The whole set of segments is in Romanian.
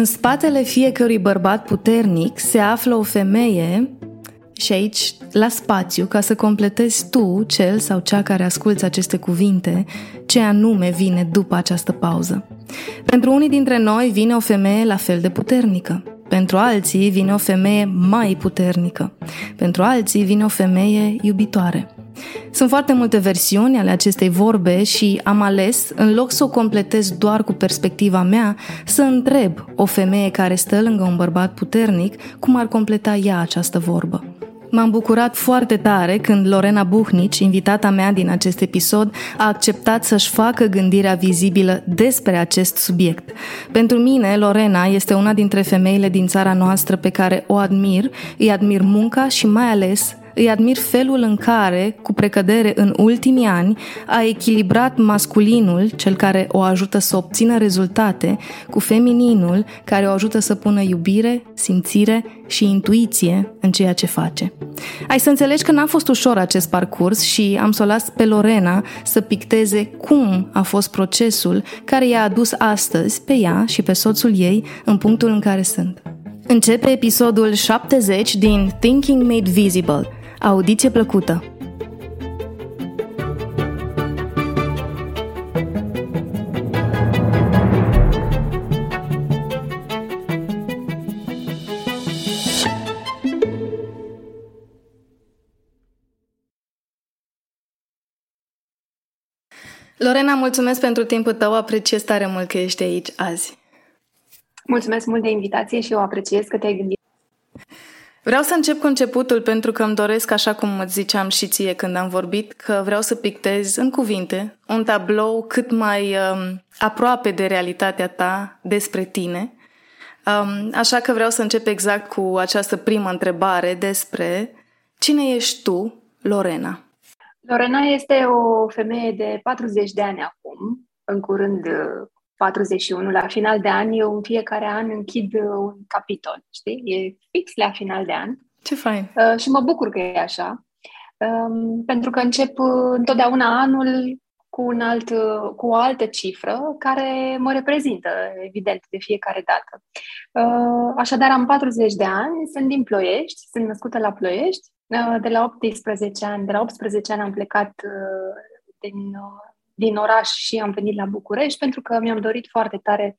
În spatele fiecărui bărbat puternic se află o femeie și aici, la spațiu, ca să completezi tu, cel sau cea care asculți aceste cuvinte, ce anume vine după această pauză. Pentru unii dintre noi vine o femeie la fel de puternică. Pentru alții vine o femeie mai puternică. Pentru alții vine o femeie iubitoare. Sunt foarte multe versiuni ale acestei vorbe și am ales, în loc să o completez doar cu perspectiva mea, să întreb o femeie care stă lângă un bărbat puternic cum ar completa ea această vorbă. M-am bucurat foarte tare când Lorena Buhnici, invitata mea din acest episod, a acceptat să-și facă gândirea vizibilă despre acest subiect. Pentru mine, Lorena este una dintre femeile din țara noastră pe care o admir, îi admir munca și mai ales îi admir felul în care, cu precădere în ultimii ani, a echilibrat masculinul, cel care o ajută să obțină rezultate, cu femininul, care o ajută să pună iubire, simțire și intuiție în ceea ce face. Ai să înțelegi că n-a fost ușor acest parcurs și am să o las pe Lorena să picteze cum a fost procesul care i-a adus astăzi pe ea și pe soțul ei în punctul în care sunt. Începe episodul 70 din Thinking Made Visible – Audiție plăcută! Lorena, mulțumesc pentru timpul tău, apreciez tare mult că ești aici azi. Mulțumesc mult de invitație și eu apreciez că te-ai gândit Vreau să încep cu începutul pentru că îmi doresc, așa cum îți ziceam și ție când am vorbit, că vreau să pictez în cuvinte un tablou cât mai um, aproape de realitatea ta despre tine. Um, așa că vreau să încep exact cu această primă întrebare despre cine ești tu, Lorena? Lorena este o femeie de 40 de ani acum, în curând 41 la final de an, eu în fiecare an închid uh, un capitol, știi? E fix la final de an. Ce fain! Uh, și mă bucur că e așa, um, pentru că încep uh, întotdeauna anul cu, un alt, uh, cu o altă cifră care mă reprezintă, evident, de fiecare dată. Uh, așadar, am 40 de ani, sunt din Ploiești, sunt născută la Ploiești. Uh, de la 18 ani, de la 18 ani am plecat din din oraș și am venit la București pentru că mi-am dorit foarte tare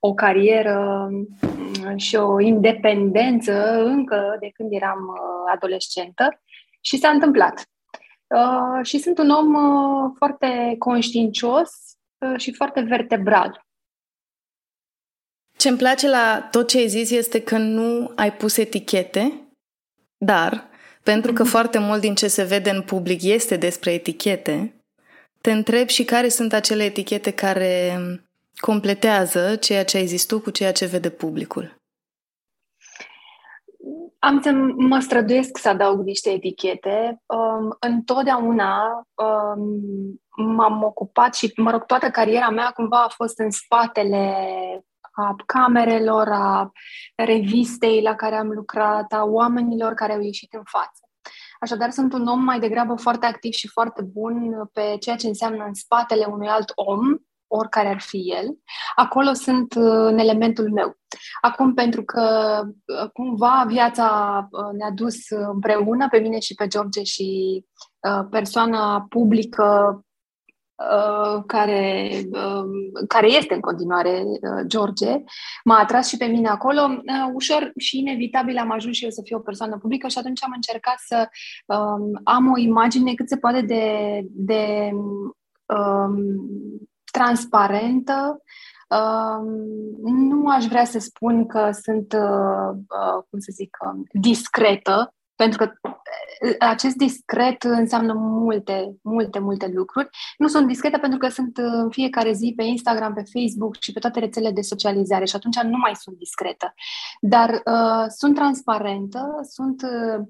o carieră mm, și o independență încă de când eram uh, adolescentă și s-a întâmplat. Uh, și sunt un om uh, foarte conștiincios și foarte vertebral. Ce îmi place la tot ce ai zis este că nu ai pus etichete, dar pentru că mhm. foarte mult din ce se vede în public este despre etichete, te întreb și care sunt acele etichete care completează ceea ce ai zis tu cu ceea ce vede publicul. Am să mă străduiesc să adaug niște etichete. Um, întotdeauna um, m-am ocupat și, mă rog, toată cariera mea cumva a fost în spatele a camerelor, a revistei la care am lucrat, a oamenilor care au ieșit în față. Așadar, sunt un om mai degrabă foarte activ și foarte bun pe ceea ce înseamnă în spatele unui alt om, oricare ar fi el. Acolo sunt uh, în elementul meu. Acum, pentru că uh, cumva viața uh, ne-a dus împreună pe mine și pe George și persoana publică Uh, care, uh, care este în continuare uh, George, m-a atras și pe mine acolo. Uh, ușor și inevitabil am ajuns și eu să fiu o persoană publică și atunci am încercat să um, am o imagine cât se poate de, de um, transparentă. Um, nu aș vrea să spun că sunt, uh, uh, cum să zic, um, discretă, pentru că acest discret înseamnă multe, multe, multe lucruri. Nu sunt discretă pentru că sunt în fiecare zi pe Instagram, pe Facebook și pe toate rețelele de socializare și atunci nu mai sunt discretă. Dar uh, sunt transparentă, sunt uh,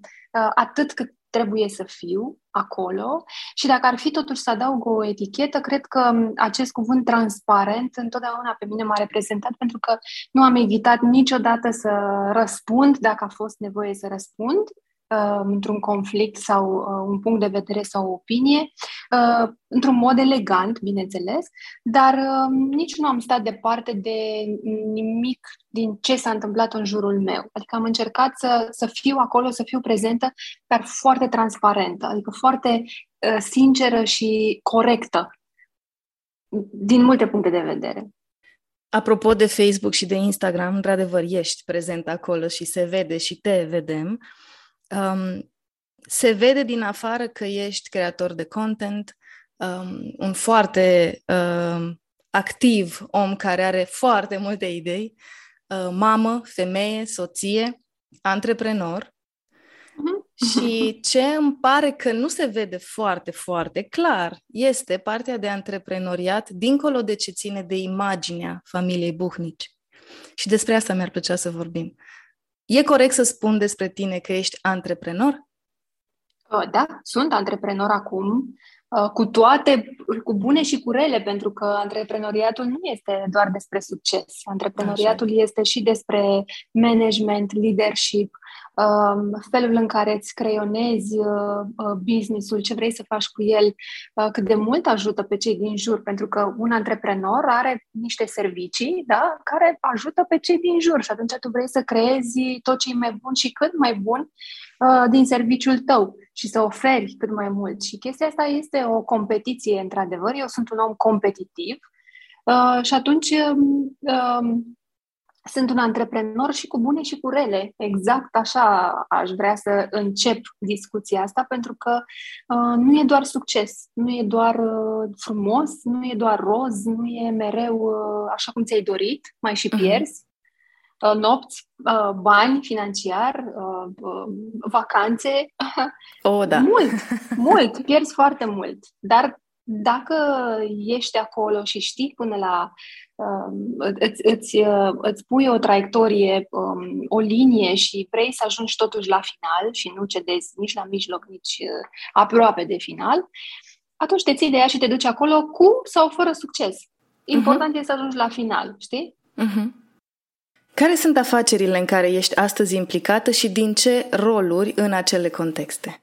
atât cât trebuie să fiu acolo și dacă ar fi totuși să adaug o etichetă, cred că acest cuvânt transparent întotdeauna pe mine m-a reprezentat pentru că nu am evitat niciodată să răspund dacă a fost nevoie să răspund uh, într-un conflict sau uh, un punct de vedere sau o opinie, uh, într-un mod elegant, bineînțeles, dar uh, nici nu am stat departe de nimic din ce s-a întâmplat în jurul meu. Adică am încercat să, să fiu acolo, să fiu prezentă, dar foarte transparentă, adică foarte uh, sinceră și corectă din multe puncte de vedere. Apropo de Facebook și de Instagram, într-adevăr, ești prezent acolo și se vede și te vedem. Um, se vede din afară că ești creator de content, um, un foarte um, activ om care are foarte multe idei, uh, mamă, femeie, soție, antreprenor și ce îmi pare că nu se vede foarte, foarte clar este partea de antreprenoriat dincolo de ce ține de imaginea familiei Buhnici. Și despre asta mi-ar plăcea să vorbim. E corect să spun despre tine că ești antreprenor? Uh, da, sunt antreprenor acum, uh, cu toate, cu bune și cu rele, pentru că antreprenoriatul nu este doar despre succes. Antreprenoriatul Așa. este și despre management, leadership, Um, felul în care îți creionezi uh, uh, businessul, ce vrei să faci cu el, uh, cât de mult ajută pe cei din jur, pentru că un antreprenor are niște servicii da, care ajută pe cei din jur și atunci tu vrei să creezi tot ce e mai bun și cât mai bun din serviciul tău și să oferi cât mai mult. Și chestia asta este o competiție, într-adevăr. Eu sunt un om competitiv și atunci um, um, sunt un antreprenor și cu bune și cu rele. Exact așa aș vrea să încep discuția asta, pentru că uh, nu e doar succes, nu e doar uh, frumos, nu e doar roz, nu e mereu uh, așa cum ți-ai dorit, mai și mhm. pierzi. Uh, nopți, uh, bani financiar, uh, uh, vacanțe. Oh, da. Mult, mult, pierzi foarte mult. Dar dacă ești acolo și știi până la Um, îți, îți, uh, îți pui o traiectorie, um, o linie și vrei să ajungi totuși la final și nu cedezi nici la mijloc, nici uh, aproape de final, atunci te ții de ea și te duci acolo cu sau fără succes. Important uh-huh. e să ajungi la final, știi? Uh-huh. Care sunt afacerile în care ești astăzi implicată și din ce roluri în acele contexte?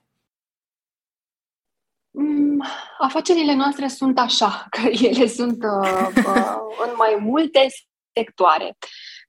Afacerile noastre sunt așa, că ele sunt uh, uh, în mai multe sectoare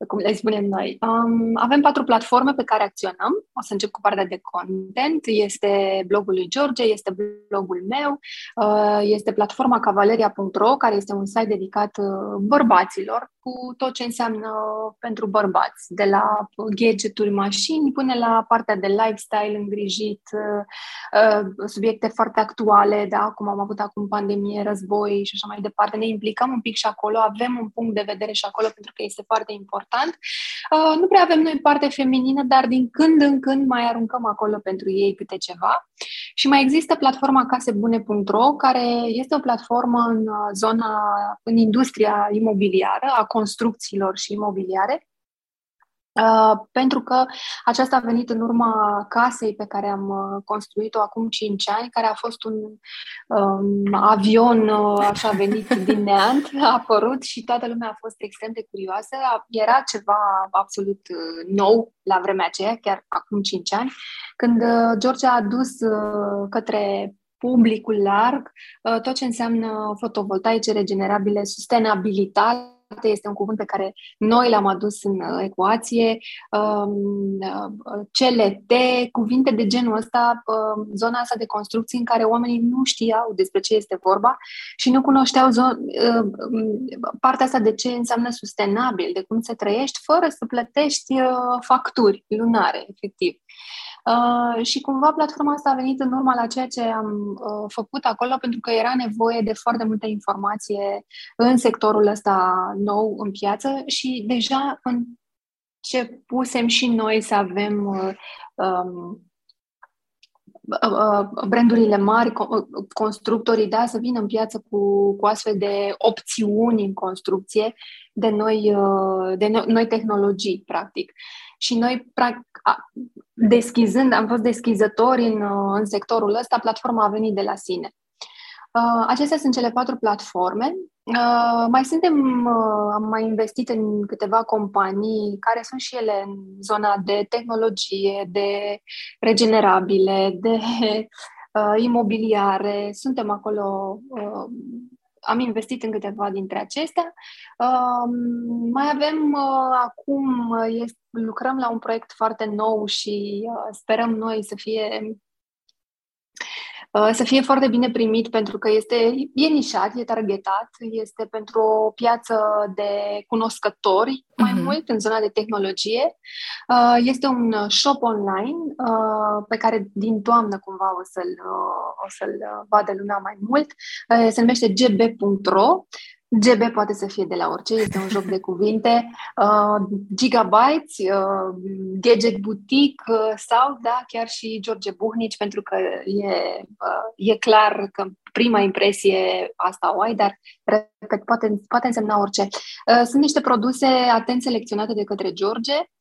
cum le spunem noi. Um, avem patru platforme pe care acționăm. O să încep cu partea de content. Este blogul lui George, este blogul meu, uh, este platforma cavaleria.ro, care este un site dedicat uh, bărbaților, cu tot ce înseamnă pentru bărbați, de la gadgeturi, mașini, până la partea de lifestyle îngrijit, uh, subiecte foarte actuale, da, cum am avut acum pandemie, război și așa mai departe. Ne implicăm un pic și acolo, avem un punct de vedere și acolo pentru că este foarte important important. Uh, nu prea avem noi parte feminină, dar din când în când mai aruncăm acolo pentru ei câte ceva. Și mai există platforma casebune.ro, care este o platformă în uh, zona, în industria imobiliară, a construcțiilor și imobiliare, Uh, pentru că aceasta a venit în urma casei pe care am uh, construit-o acum 5 ani, care a fost un um, avion uh, așa venit din neant, a apărut și toată lumea a fost extrem de curioasă. Era ceva absolut uh, nou la vremea aceea, chiar acum 5 ani, când uh, George a adus uh, către publicul larg tot ce înseamnă fotovoltaice regenerabile, sustenabilitate, este un cuvânt pe care noi l-am adus în uh, ecuație, um, uh, CLT, cuvinte de genul ăsta, um, zona asta de construcții în care oamenii nu știau despre ce este vorba și nu cunoșteau uh, partea asta de ce înseamnă sustenabil, de cum se trăiești fără să plătești facturi lunare, efectiv. Uh, și cumva platforma asta a venit în urma la ceea ce am uh, făcut acolo, pentru că era nevoie de foarte multă informație în sectorul ăsta nou în piață și deja începusem și noi să avem uh, um, uh, uh, brandurile mari, constructorii, da, să vină în piață cu, cu astfel de opțiuni în construcție de noi, de noi tehnologii, practic. Și noi, deschizând, am fost deschizători în, în sectorul ăsta, platforma a venit de la sine. Uh, acestea sunt cele patru platforme. Uh, mai suntem, uh, am mai investit în câteva companii care sunt și ele în zona de tehnologie, de regenerabile, de uh, imobiliare. Suntem acolo, uh, am investit în câteva dintre acestea. Uh, mai avem uh, acum, este, lucrăm la un proiect foarte nou și uh, sperăm noi să fie Uh, să fie foarte bine primit pentru că este, e nișat, e targetat, este pentru o piață de cunoscători mai uh-huh. mult în zona de tehnologie. Uh, este un shop online uh, pe care din toamnă cumva o să-l, o să-l vadă lumea mai mult. Se numește gb.ro GB poate să fie de la orice, este un joc de cuvinte, uh, Gigabytes, uh, Gadget Boutique uh, sau, da, chiar și George Buhnici, pentru că e, uh, e clar că prima impresie asta o ai, dar, repet, poate, poate însemna orice. Uh, sunt niște produse atent selecționate de către George, Uh,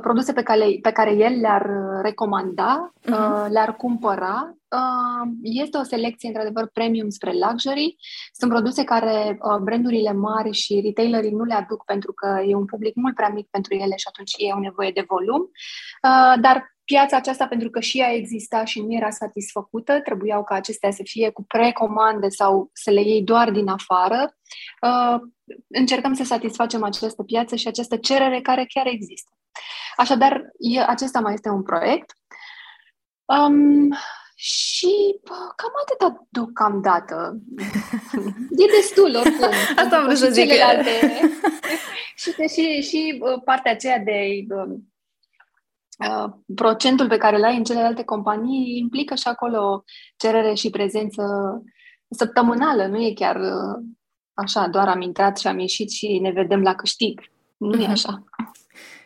produse pe care, pe care el le-ar uh, recomanda, uh-huh. le-ar cumpăra. Uh, este o selecție, într-adevăr, premium spre luxury. Sunt produse care brandurile mari și retailerii nu le aduc pentru că e un public mult prea mic pentru ele și atunci ei au nevoie de volum. Dar piața aceasta, pentru că și ea exista și nu era satisfăcută, trebuiau ca acestea să fie cu precomande sau să le iei doar din afară. Uh, încercăm să satisfacem această piață și această cerere care chiar există. Așadar, e, acesta mai este un proiect. Um, și bă, cam atâta deocamdată. E destul oricum. Asta am vrut să zic. Celelalte. și, și, și partea aceea de Uh, procentul pe care îl ai în celelalte companii implică și acolo cerere și prezență săptămânală, nu e chiar uh, așa, doar am intrat și am ieșit și ne vedem la câștig. Nu e mhm. așa.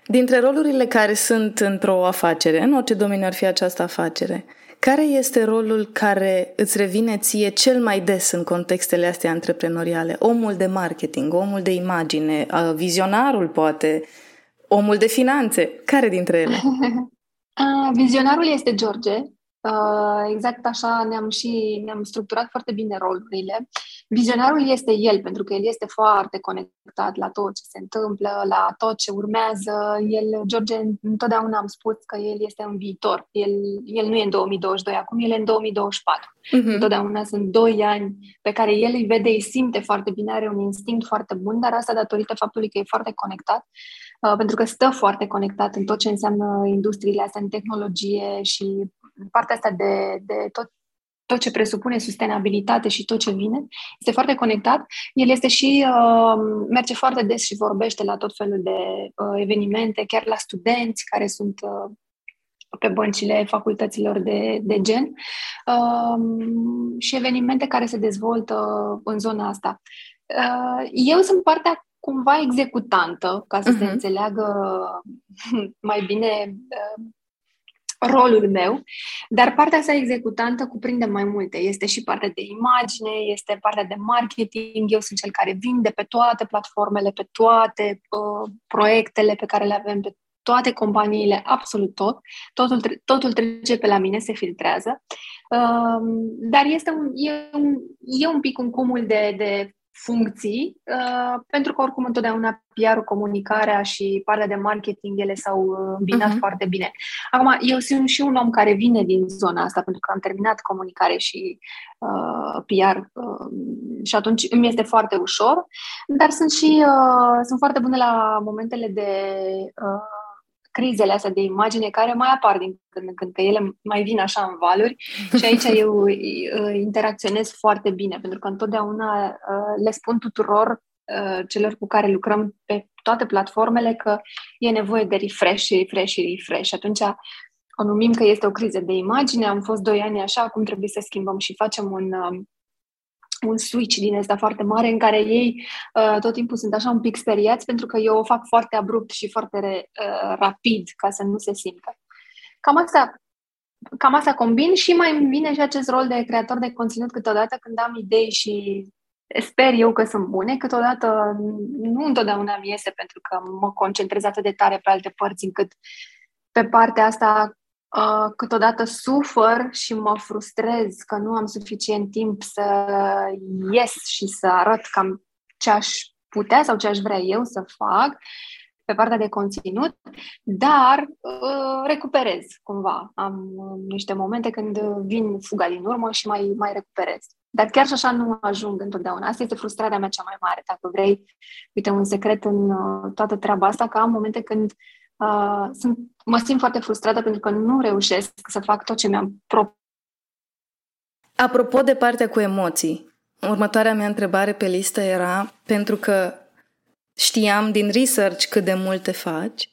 Dintre rolurile care sunt într-o afacere, în orice domeniu ar fi această afacere, care este rolul care îți revine ție cel mai des în contextele astea antreprenoriale? Omul de marketing, omul de imagine, uh, vizionarul poate, Omul de finanțe. Care dintre ele? Vizionarul este George. Exact așa ne-am și ne-am structurat foarte bine rolurile. Vizionarul este el, pentru că el este foarte conectat la tot ce se întâmplă, la tot ce urmează. El, George, întotdeauna am spus că el este în viitor. El, el nu e în 2022 acum, el e în 2024. Uh-huh. Mhm. Întotdeauna sunt doi ani pe care el îi vede, îi simte foarte bine, are un instinct foarte bun, dar asta datorită faptului că e foarte conectat Uh, pentru că stă foarte conectat în tot ce înseamnă industriile astea, în tehnologie și în partea asta de, de tot tot ce presupune sustenabilitate și tot ce vine, este foarte conectat. El este și, uh, merge foarte des și vorbește la tot felul de uh, evenimente, chiar la studenți care sunt uh, pe băncile facultăților de, de gen uh, și evenimente care se dezvoltă în zona asta. Uh, eu sunt partea cumva executantă, ca să uh-huh. se mhm. înțeleagă mai bine uh, rolul meu, dar partea asta executantă cuprinde mai multe. Este și partea de imagine, este partea de marketing, eu sunt cel care vinde pe toate platformele, pe toate uh, proiectele pe care le avem, pe toate companiile, absolut tot. Totul, totul trece pe la mine, se filtrează. Uh, dar este un, e, un, e un pic un cumul de, de funcții, uh, pentru că oricum întotdeauna PR-ul, comunicarea și partea de marketing, ele s-au uh, îmbinat uh-huh. foarte bine. Acum, eu sunt și un om care vine din zona asta, pentru că am terminat comunicare și uh, PR uh, și atunci îmi este foarte ușor, dar sunt și uh, sunt foarte bune la momentele de uh, crizele astea de imagine care mai apar din când în când, că ele mai vin așa în valuri și aici eu interacționez foarte bine, pentru că întotdeauna uh, le spun tuturor uh, celor cu care lucrăm pe toate platformele că e nevoie de refresh, refresh, refresh. Atunci o numim că este o criză de imagine, am fost doi ani așa, acum trebuie să schimbăm și facem un, um, un switch din ăsta foarte mare în care ei uh, tot timpul sunt așa un pic speriați pentru că eu o fac foarte abrupt și foarte uh, rapid ca să nu se simtă. Cam asta, cam asta combin și mai îmi vine și acest rol de creator de conținut câteodată când am idei și sper eu că sunt bune, câteodată nu întotdeauna mi iese pentru că mă concentrez atât de tare pe alte părți încât pe partea asta Uh, câteodată sufăr și mă frustrez că nu am suficient timp să ies și să arăt cam ce aș putea sau ce aș vrea eu să fac pe partea de conținut, dar uh, recuperez cumva. Am uh, niște momente când vin fuga din urmă și mai, mai recuperez. Dar chiar și așa nu ajung întotdeauna. Asta este frustrarea mea cea mai mare, dacă vrei. Uite, un secret în uh, toată treaba asta, că am momente când uh, sunt, mă simt foarte frustrată pentru că nu reușesc să fac tot ce mi-am propus. Apropo de partea cu emoții, următoarea mea întrebare pe listă era, pentru că știam din research cât de multe faci,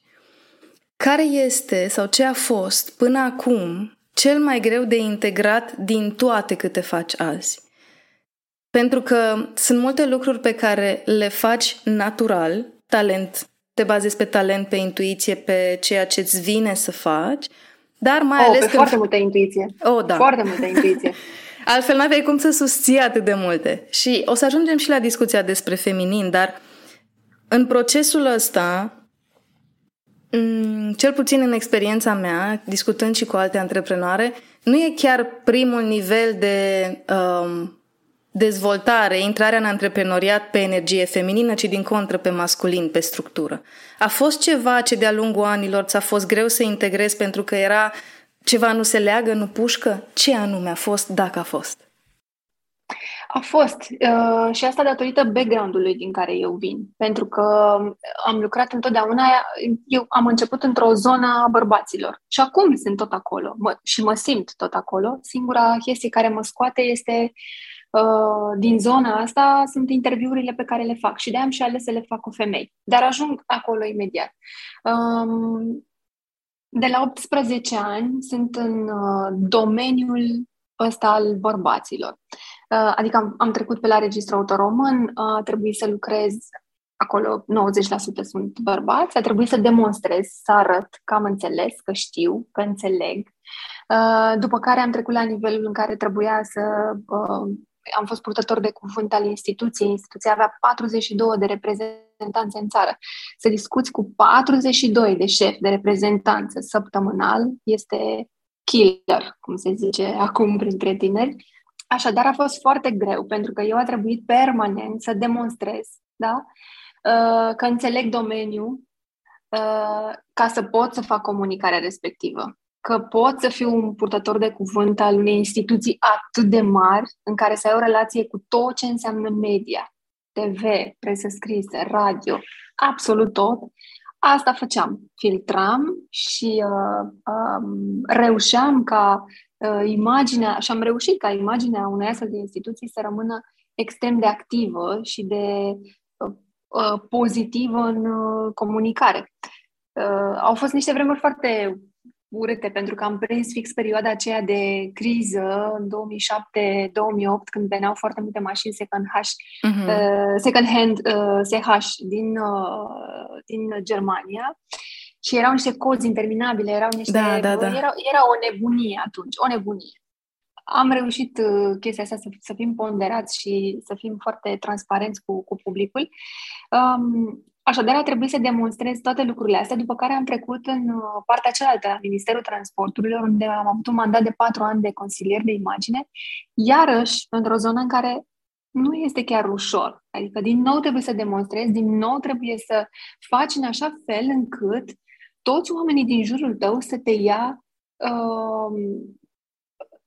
care este sau ce a fost până acum cel mai greu de integrat din toate câte faci azi? Pentru că sunt multe lucruri pe care le faci natural, talent, te bazezi pe talent, pe intuiție, pe ceea ce îți vine să faci, dar mai oh, ales pe când... foarte multă intuiție. Oh, da. Foarte multă intuiție. Altfel n-aveai cum să susții atât de multe. Și o să ajungem și la discuția despre feminin, dar în procesul ăsta, mm, cel puțin în experiența mea, discutând și cu alte antreprenoare, nu e chiar primul nivel de um, dezvoltare, intrarea în antreprenoriat pe energie feminină, ci din contră pe masculin, pe structură. A fost ceva ce de-a lungul anilor ți-a fost greu să integrezi pentru că era ceva nu se leagă, nu pușcă? Ce anume a fost, dacă a fost? A fost. Uh, și asta datorită background-ului din care eu vin. Pentru că am lucrat întotdeauna, eu am început într-o zonă a bărbaților. Și acum sunt tot acolo. Mă, și mă simt tot acolo. Singura chestie care mă scoate este uh, din zona asta sunt interviurile pe care le fac și de-aia am și ales să le fac cu femei. Dar ajung acolo imediat. Um, de la 18 ani sunt în uh, domeniul ăsta al bărbaților. Uh, adică am, am trecut pe la registru autoromân, a trebuit să lucrez acolo 90% sunt bărbați, a trebuit să demonstrez, să arăt că am înțeles, că știu, că înțeleg. Uh, după care am trecut la nivelul în care trebuia să... Am fost purtător de cuvânt al instituției. Instituția avea 42 de reprezentanțe în țară. Să discuți cu 42 de șefi de reprezentanță săptămânal este killer, cum se zice acum printre tineri. Așadar, a fost foarte greu, pentru că eu a trebuit permanent să demonstrez da? Uh, că înțeleg domeniul uh, ca să pot să fac comunicarea respectivă. Că pot să fiu un purtător de cuvânt al unei instituții atât de mari, în care să ai o relație cu tot ce înseamnă media, TV, presă scrisă, radio, absolut tot, Asta făceam. Filtram și uh, um, reușeam ca uh, imaginea, și am reușit ca imaginea unei astfel de instituții să rămână extrem de activă și de uh, uh, pozitivă în uh, comunicare. Uh, au fost niște vremuri foarte urâte, pentru că am prins fix perioada aceea de criză în 2007-2008, când veneau foarte multe mașini second, -hand, uh-huh. uh, second hand uh, SH din, uh, din Germania și erau niște cozi interminabile, erau niște... Da, da, da. Era, era o nebunie atunci, o nebunie. Am reușit uh, chestia asta să, să fim ponderați și să fim foarte transparenți cu, cu publicul. Um, Așadar, a trebuit să demonstrez toate lucrurile astea, după care am trecut în uh, partea cealaltă, la Ministerul Transporturilor, unde am avut un mandat de patru ani de consilier de imagine, iarăși într-o zonă în care nu este chiar ușor. Adică, din nou trebuie să demonstrezi, din nou trebuie să faci în așa fel încât toți oamenii din jurul tău să te ia uh,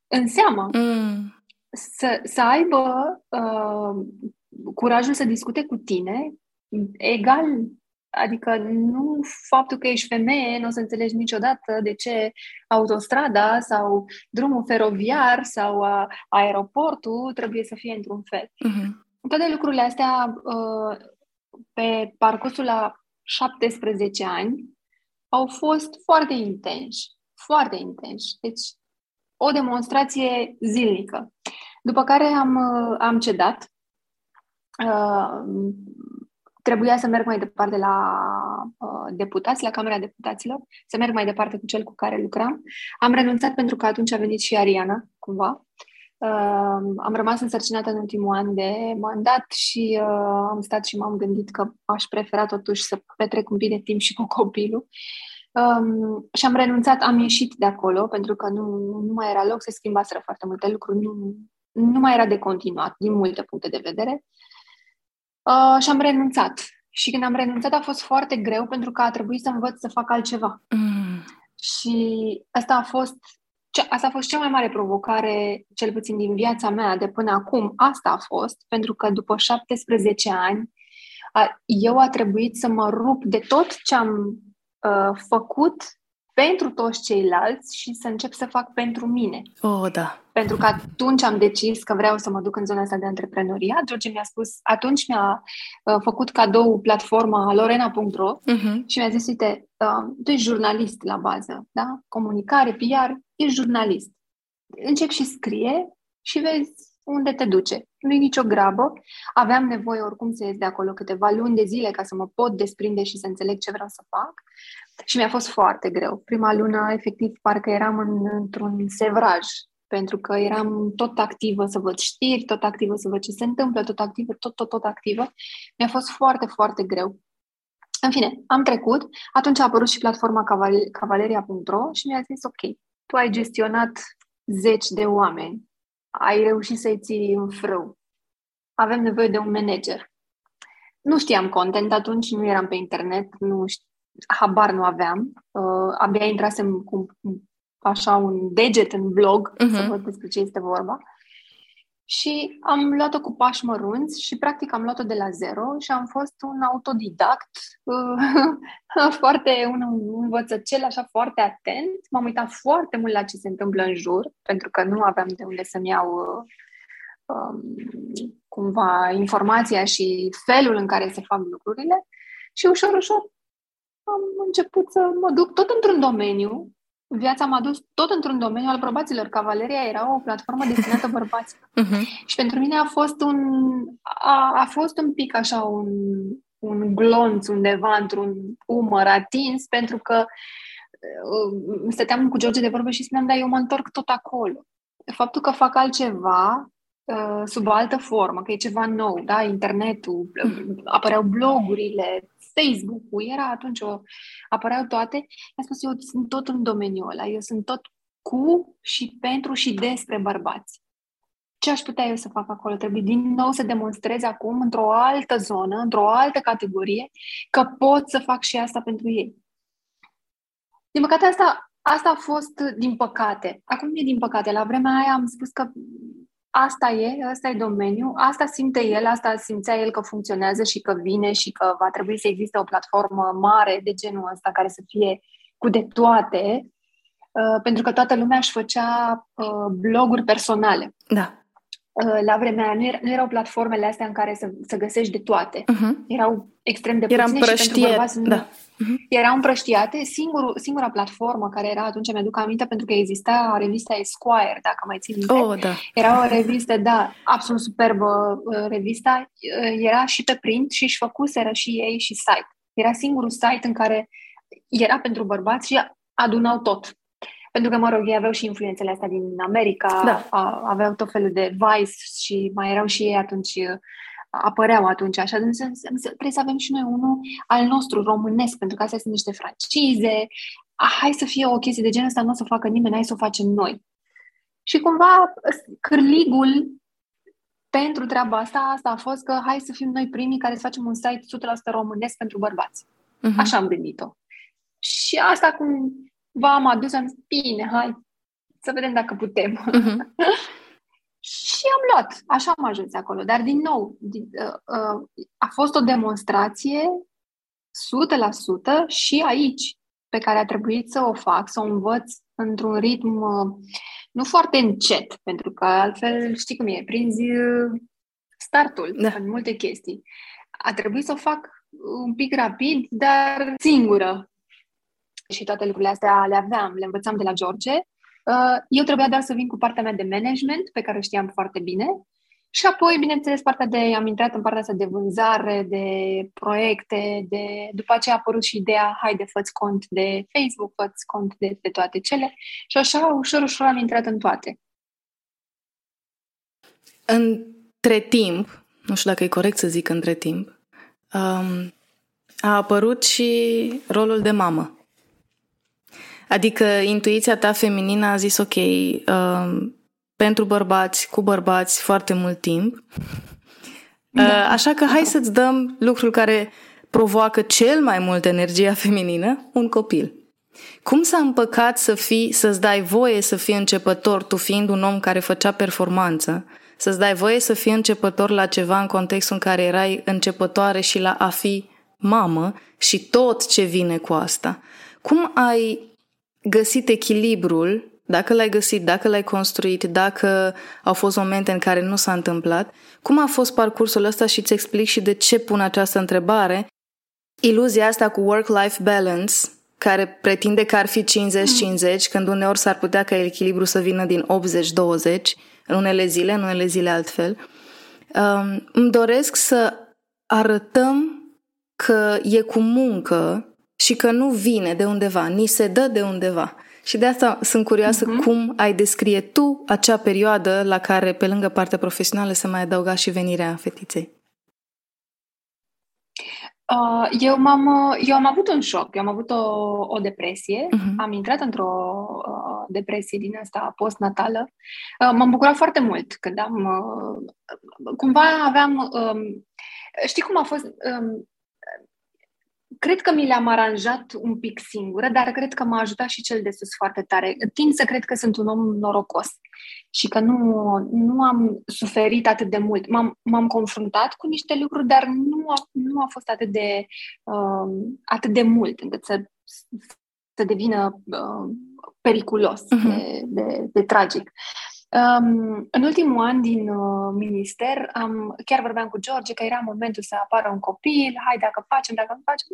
în seamă. Mm. Să, să aibă uh, curajul să discute cu tine egal. Adică nu faptul că ești femeie, nu o să înțelegi niciodată de ce autostrada sau drumul feroviar sau aeroportul trebuie să fie într-un fel. Uh-huh. Toate lucrurile astea, uh, pe parcursul la 17 ani, au fost foarte intensi. Foarte intensi. Deci, o demonstrație zilnică. După care am, uh, am cedat. Uh, trebuia să merg mai departe la uh, deputați, la Camera Deputaților, să merg mai departe cu cel cu care lucram. Am renunțat pentru că atunci a venit și Ariana, cumva. Uh, am rămas însărcinată în ultimul an de mandat și uh, am stat și m-am gândit că aș prefera totuși să petrec un bine timp și cu copilul. Um, și am renunțat, am ieșit de acolo pentru că nu, nu mai era loc, se schimbaseră foarte multe lucruri, nu, nu mai era de continuat din multe puncte de vedere. Uh, și am renunțat. Și când am renunțat a fost foarte greu pentru că a trebuit să învăț să fac altceva. Mm. Și asta a fost asta a fost cea mai mare provocare, cel puțin din viața mea de până acum. Asta a fost, pentru că după 17 ani, eu a trebuit să mă rup de tot ce am uh, făcut pentru toți ceilalți și să încep să fac pentru mine. Oh, da. Pentru că atunci am decis că vreau să mă duc în zona asta de antreprenoriat. George mi-a spus, atunci mi-a uh, făcut cadou platforma lorena.ro uh-huh. și mi-a zis, uite, uh, tu ești jurnalist la bază, da? Comunicare, PR, ești jurnalist. Încep și scrie și vezi unde te duce. Nu e nicio grabă. Aveam nevoie oricum să ies de acolo câteva luni de zile ca să mă pot desprinde și să înțeleg ce vreau să fac. Și mi-a fost foarte greu. Prima lună, efectiv, parcă eram în, într-un sevraj, pentru că eram tot activă să văd știri, tot activă să văd ce se întâmplă, tot activă, tot, tot, tot activă. Mi-a fost foarte, foarte greu. În fine, am trecut. Atunci a apărut și platforma cavaleria.ro și mi-a zis, ok, tu ai gestionat zeci de oameni, ai reușit să-i ții în frâu. Avem nevoie de un manager. Nu știam content atunci, nu eram pe internet, nu știu, habar nu aveam. Uh, abia intrasem cu așa un deget în blog uh-huh. să văd despre ce este vorba. Și am luat-o cu pași mărunți și practic am luat-o de la zero și am fost un autodidact, uh, foarte un învățăcel așa foarte atent. M-am uitat foarte mult la ce se întâmplă în jur, pentru că nu aveam de unde să-mi iau uh, um, cumva informația și felul în care se fac lucrurile. Și ușor, ușor am început să mă duc tot într-un domeniu viața m-a dus tot într-un domeniu al bărbaților. Cavaleria era o platformă destinată bărbaților. Uh-huh. Și pentru mine a fost un, a, a fost un pic așa un, un glonț undeva într-un umăr atins, pentru că uh, stăteam cu George de vorbă și spuneam, da, eu mă întorc tot acolo. Faptul că fac altceva uh, sub o altă formă, că e ceva nou, da, internetul, apăreau blogurile, Facebook-ul, era atunci o, apăreau toate, mi-a spus, eu sunt tot în domeniul ăla, eu sunt tot cu și pentru și despre bărbați. Ce aș putea eu să fac acolo? Trebuie din nou să demonstrez acum, într-o altă zonă, într-o altă categorie, că pot să fac și asta pentru ei. Din păcate, asta, asta a fost din păcate. Acum e din păcate. La vremea aia am spus că asta e, asta e domeniul, asta simte el, asta simțea el că funcționează și că vine și că va trebui să existe o platformă mare de genul ăsta care să fie cu de toate, uh, pentru că toată lumea își făcea uh, bloguri personale. Da. Uh, la vremea aia nu, era, nu erau platformele astea în care să, să găsești de toate. Uh-huh. Erau extrem de puține era și pentru bărbați da. uh-huh. erau împrăștiate. Singur, singura platformă care era atunci, mi-aduc aminte, pentru că exista revista Esquire, dacă mai țin minte. Oh, da. Era o revistă, da, absolut superbă uh, revista. Uh, era și pe print și își făcuseră și ei și site. Era singurul site în care era pentru bărbați și adunau tot. Pentru că, mă rog, ei aveau și influențele astea din America, da. a, aveau tot felul de Vice și mai erau și ei atunci, apăreau atunci așa. Trebuie să avem și noi unul al nostru, românesc, pentru că astea sunt niște francize. Hai să fie o chestie de genul ăsta, nu o să facă nimeni, hai să o facem noi. Și cumva cârligul pentru treaba asta, asta a fost că hai să fim noi primii care să facem un site 100% românesc pentru bărbați. Uh-huh. Așa am gândit-o. Și asta cum v-am adus, am zis, bine, hai, să vedem dacă putem. Uh-huh. și am luat, așa am ajuns acolo. Dar, din nou, din, uh, uh, a fost o demonstrație 100% și aici, pe care a trebuit să o fac, să o învăț într-un ritm uh, nu foarte încet, pentru că altfel știi cum e, prinzi uh, startul da. în multe chestii. A trebuit să o fac un pic rapid, dar singură, și toate lucrurile astea le aveam, le învățam de la George. Uh, eu trebuia doar să vin cu partea mea de management, pe care o știam foarte bine, și apoi, bineînțeles, partea de, am intrat în partea asta de vânzare, de proiecte, de, după aceea a apărut și ideea, haide, fă cont de Facebook, fă cont de, de toate cele. Și așa, ușor, ușor am intrat în toate. Între timp, nu știu dacă e corect să zic între timp, um, a apărut și rolul de mamă. Adică intuiția ta feminină a zis ok, uh, pentru bărbați, cu bărbați, foarte mult timp. Da. Uh, așa că hai să-ți dăm lucrul care provoacă cel mai mult energia feminină, un copil. Cum s-a împăcat să fii, să-ți dai voie să fii începător, tu fiind un om care făcea performanță, să-ți dai voie să fii începător la ceva în contextul în care erai începătoare și la a fi mamă și tot ce vine cu asta. Cum ai găsit echilibrul, dacă l-ai găsit, dacă l-ai construit, dacă au fost momente în care nu s-a întâmplat, cum a fost parcursul ăsta și îți explic și de ce pun această întrebare. Iluzia asta cu work-life balance, care pretinde că ar fi 50-50, când uneori s-ar putea ca echilibru să vină din 80-20, în unele zile, în unele zile altfel. Um, îmi doresc să arătăm că e cu muncă și că nu vine de undeva, ni se dă de undeva. Și de asta sunt curioasă uh-huh. cum ai descrie tu acea perioadă la care, pe lângă partea profesională, se mai adăuga și venirea fetiței. Uh, eu, m-am, eu am avut un șoc, eu am avut o, o depresie, uh-huh. am intrat într-o uh, depresie din asta postnatală. Uh, m-am bucurat foarte mult când am... Uh, cumva aveam... Um, știi cum a fost... Um, cred că mi le-am aranjat un pic singură, dar cred că m-a ajutat și cel de sus foarte tare. Tind să cred că sunt un om norocos și că nu, nu am suferit atât de mult. M-am, m-am confruntat cu niște lucruri, dar nu a, nu a fost atât de, uh, atât de mult încât să, să devină uh, periculos, uh-huh. de, de, de tragic. Um, în ultimul an din uh, minister, am, chiar vorbeam cu George că era momentul să apară un copil, hai dacă facem, dacă nu facem,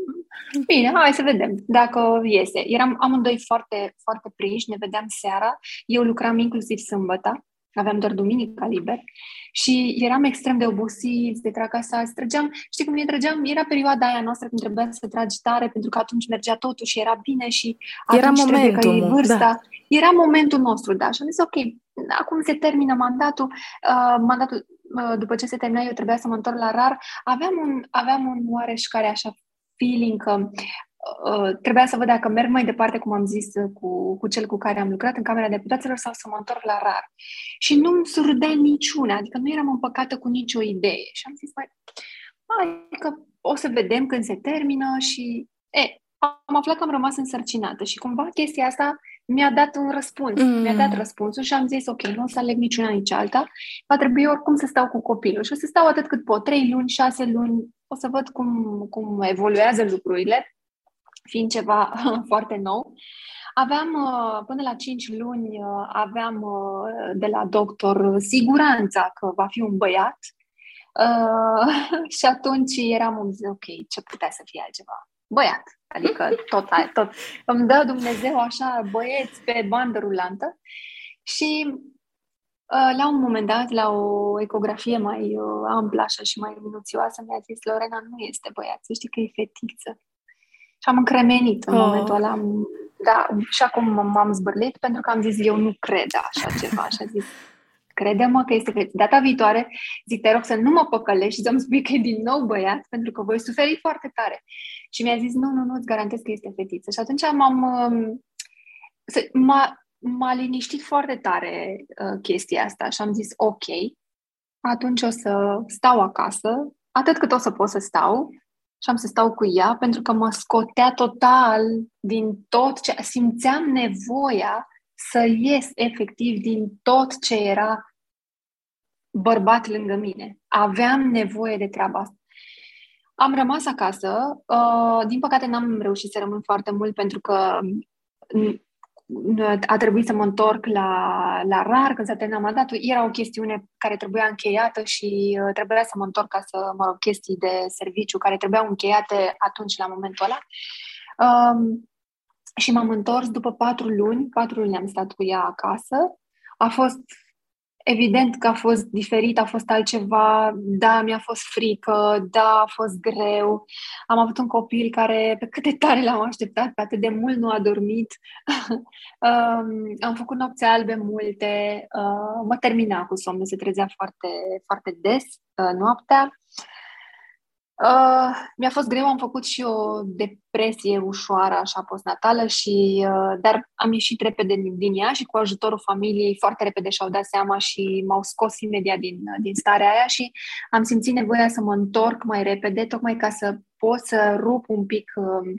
bine, hai să vedem dacă iese. Eram amândoi foarte, foarte prinși, ne vedeam seara, eu lucram inclusiv sâmbătă, aveam doar duminica liber. Și eram extrem de obosiți, de tracasați, trăgeam, știi cum e, trăgeam, era perioada aia noastră când trebuia să tragi tare, pentru că atunci mergea totul și era bine și era momentul, că e vârsta. Da. Era momentul nostru, da, și am zis, ok, acum se termină mandatul, uh, mandatul uh, după ce se termina, eu trebuia să mă întorc la RAR, aveam un, aveam un oareșcare așa feeling că uh, trebuia să văd dacă merg mai departe, cum am zis, cu, cu cel cu care am lucrat în Camera Deputaților sau să mă întorc la RAR. Și nu-mi surdea niciuna, adică nu eram împăcată cu nicio idee. Și am zis, mai, adică o să vedem când se termină și... E, am aflat că am rămas însărcinată și cumva chestia asta mi-a dat un răspuns. Mm. Mi-a dat răspunsul și am zis, ok, nu o să aleg niciuna, nici alta. Va trebui oricum să stau cu copilul și o să stau atât cât pot, trei luni, șase luni, o să văd cum, cum evoluează lucrurile, fiind ceva foarte nou. Aveam, uh, până la 5 luni, uh, aveam uh, de la doctor siguranța că va fi un băiat. Uh, și atunci eram, ok, ce putea să fie altceva? Băiat. Adică tot, tot îmi dă Dumnezeu așa băieți pe bandă rulantă și uh, la un moment dat, la o ecografie mai uh, amplă așa și mai minuțioasă, mi-a zis Lorena, nu este băiat, să știi că e fetiță. Și am încremenit în oh. momentul ăla. Am, da, și acum m-am zbârlit pentru că am zis, eu nu cred așa ceva. Și a zis, crede-mă că este fetiță. Data viitoare, zic, te rog să nu mă păcălești și să-mi spui că e din nou băiat, pentru că voi suferi foarte tare. Și mi-a zis, nu, nu, nu, îți garantez că este fetiță. Și atunci m-am... Um, m-a, m-a liniștit foarte tare uh, chestia asta și am zis, ok, atunci o să stau acasă, atât cât o să pot să stau, și am să stau cu ea, pentru că mă scotea total din tot ce... Simțeam nevoia să ies efectiv din tot ce era bărbat lângă mine. Aveam nevoie de treaba asta. Am rămas acasă. Uh, din păcate n-am reușit să rămân foarte mult pentru că a trebuit să mă întorc la, la RAR când s-a terminat mandatul. Era o chestiune care trebuia încheiată și uh, trebuia să mă întorc ca să, mă rog, chestii de serviciu care trebuiau încheiate atunci, la momentul ăla. Um, și m-am întors după patru luni. Patru luni am stat cu ea acasă. A fost Evident că a fost diferit, a fost altceva, da, mi-a fost frică, da, a fost greu. Am avut un copil care, pe cât de tare l-am așteptat, pe atât de mult nu a dormit. um, am făcut nopți albe multe, uh, mă termina cu somnul, se trezea foarte, foarte des uh, noaptea. Uh, mi-a fost greu, am făcut și o depresie ușoară, așa, postnatală, și, uh, dar am ieșit repede din, din ea și cu ajutorul familiei foarte repede și-au dat seama și m-au scos imediat din, din starea aia și am simțit nevoia să mă întorc mai repede, tocmai ca să pot să rup un pic uh,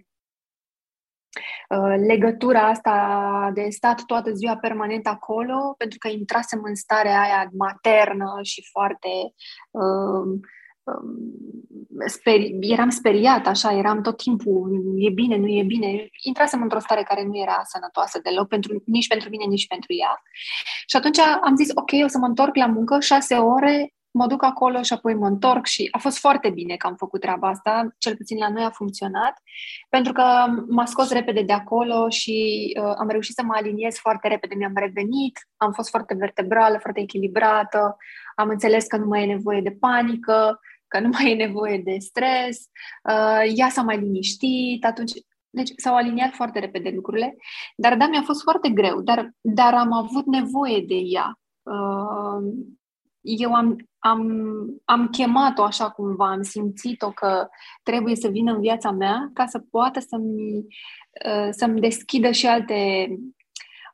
uh, legătura asta de stat toată ziua permanent acolo, pentru că intrasem în starea aia maternă și foarte uh, speri, eram speriată, așa, eram tot timpul, e bine, nu e bine. Intrasem într-o stare care nu era sănătoasă deloc, pentru, nici pentru mine, nici pentru ea. Și atunci am zis, ok, o să mă întorc la muncă, șase ore, mă duc acolo și apoi mă întorc și a fost foarte bine că am făcut treaba asta, cel puțin la noi a funcționat, pentru că m-a scos repede de acolo și uh, am reușit să mă aliniez foarte repede, mi-am revenit, am fost foarte vertebrală, foarte echilibrată, am înțeles că nu mai e nevoie de panică, că nu mai e nevoie de stres, uh, ea s-a mai liniștit, atunci deci s-au aliniat foarte repede lucrurile, dar da, mi-a fost foarte greu, dar, dar am avut nevoie de ea. Uh, eu am, am, am chemat-o așa cumva, am simțit-o că trebuie să vină în viața mea ca să poată să-mi, uh, să-mi deschidă și alte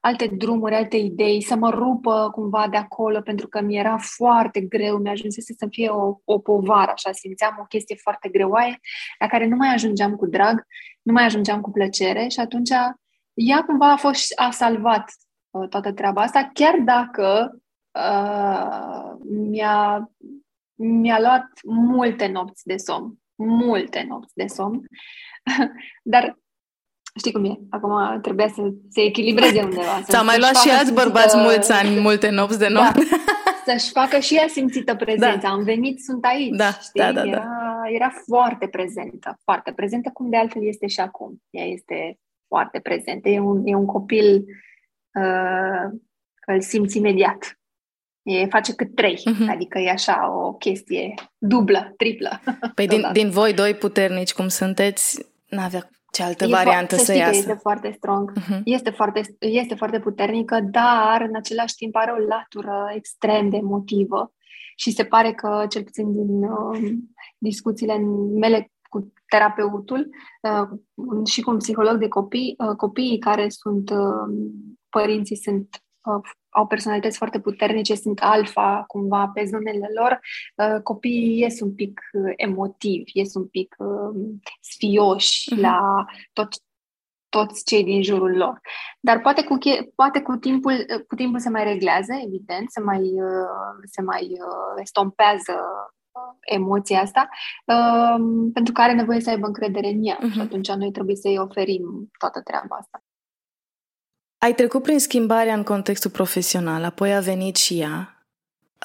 alte drumuri, alte idei, să mă rupă cumva de acolo, pentru că mi era foarte greu, mi-ajunsese să fie o, o povară, așa, simțeam o chestie foarte greoaie, la care nu mai ajungeam cu drag, nu mai ajungeam cu plăcere și atunci ea cumva a fost, a salvat uh, toată treaba asta, chiar dacă uh, mi-a, mi-a luat multe nopți de somn, multe nopți de somn, dar Știi cum e? Acum trebuia să se echilibreze undeva. Ți-au mai luat și alți bărbați simțită... mulți ani, multe nopți de da. noapte. Da. Să-și facă și ea simțită prezența. Da. Am venit, sunt aici. Da, știi? Da, da, era, da. era foarte prezentă. Foarte prezentă, cum de altfel este și acum. Ea este foarte prezentă. E un, e un copil uh, că îl simți imediat. E, face cât trei, uh-huh. adică e așa o chestie dublă, triplă. Păi din, din voi doi puternici cum sunteți, n-avea ce altă e variantă să, să iasă? este foarte strong, uh-huh. este, foarte, este foarte puternică, dar în același timp are o latură extrem de emotivă și se pare că, cel puțin din uh, discuțiile mele cu terapeutul uh, și cu un psiholog de copii, uh, copiii care sunt, uh, părinții sunt uh, au personalități foarte puternice, sunt alfa cumva pe zonele lor, uh, copiii ies un pic uh, emotivi, ies un pic uh, sfioși uh-huh. la tot, toți cei din jurul lor. Dar poate cu, poate cu, timpul, cu timpul se mai reglează, evident, se mai, se mai estompează emoția asta, pentru că are nevoie să aibă încredere în ea. Uh-huh. Și atunci noi trebuie să-i oferim toată treaba asta. Ai trecut prin schimbarea în contextul profesional, apoi a venit și ea.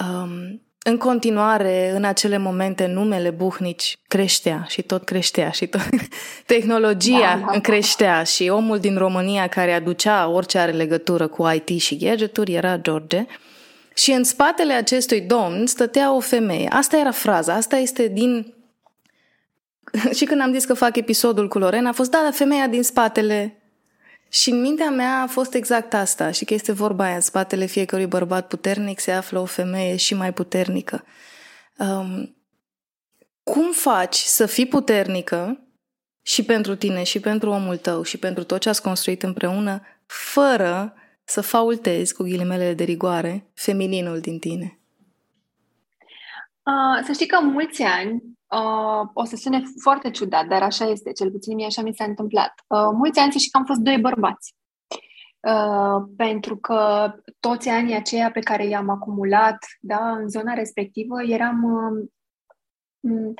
Um, în continuare, în acele momente, numele Buhnici creștea și tot creștea și tot... Tehnologia da, da. creștea și omul din România care aducea orice are legătură cu IT și gadgeturi era George. Și în spatele acestui domn stătea o femeie. Asta era fraza, asta este din... și când am zis că fac episodul cu Lorena, a fost, da, femeia din spatele și în mintea mea a fost exact asta și că este vorba aia, în spatele fiecărui bărbat puternic se află o femeie și mai puternică. Um, cum faci să fii puternică și pentru tine și pentru omul tău și pentru tot ce ați construit împreună, fără să faultezi, cu ghilimele de rigoare, femininul din tine? Uh, să știi că mulți ani Uh, o să sune foarte ciudat, dar așa este, cel puțin mie așa mi s-a întâmplat. Uh, mulți ani și că am fost doi bărbați. Uh, pentru că toți anii aceia pe care i-am acumulat da, în zona respectivă eram, uh,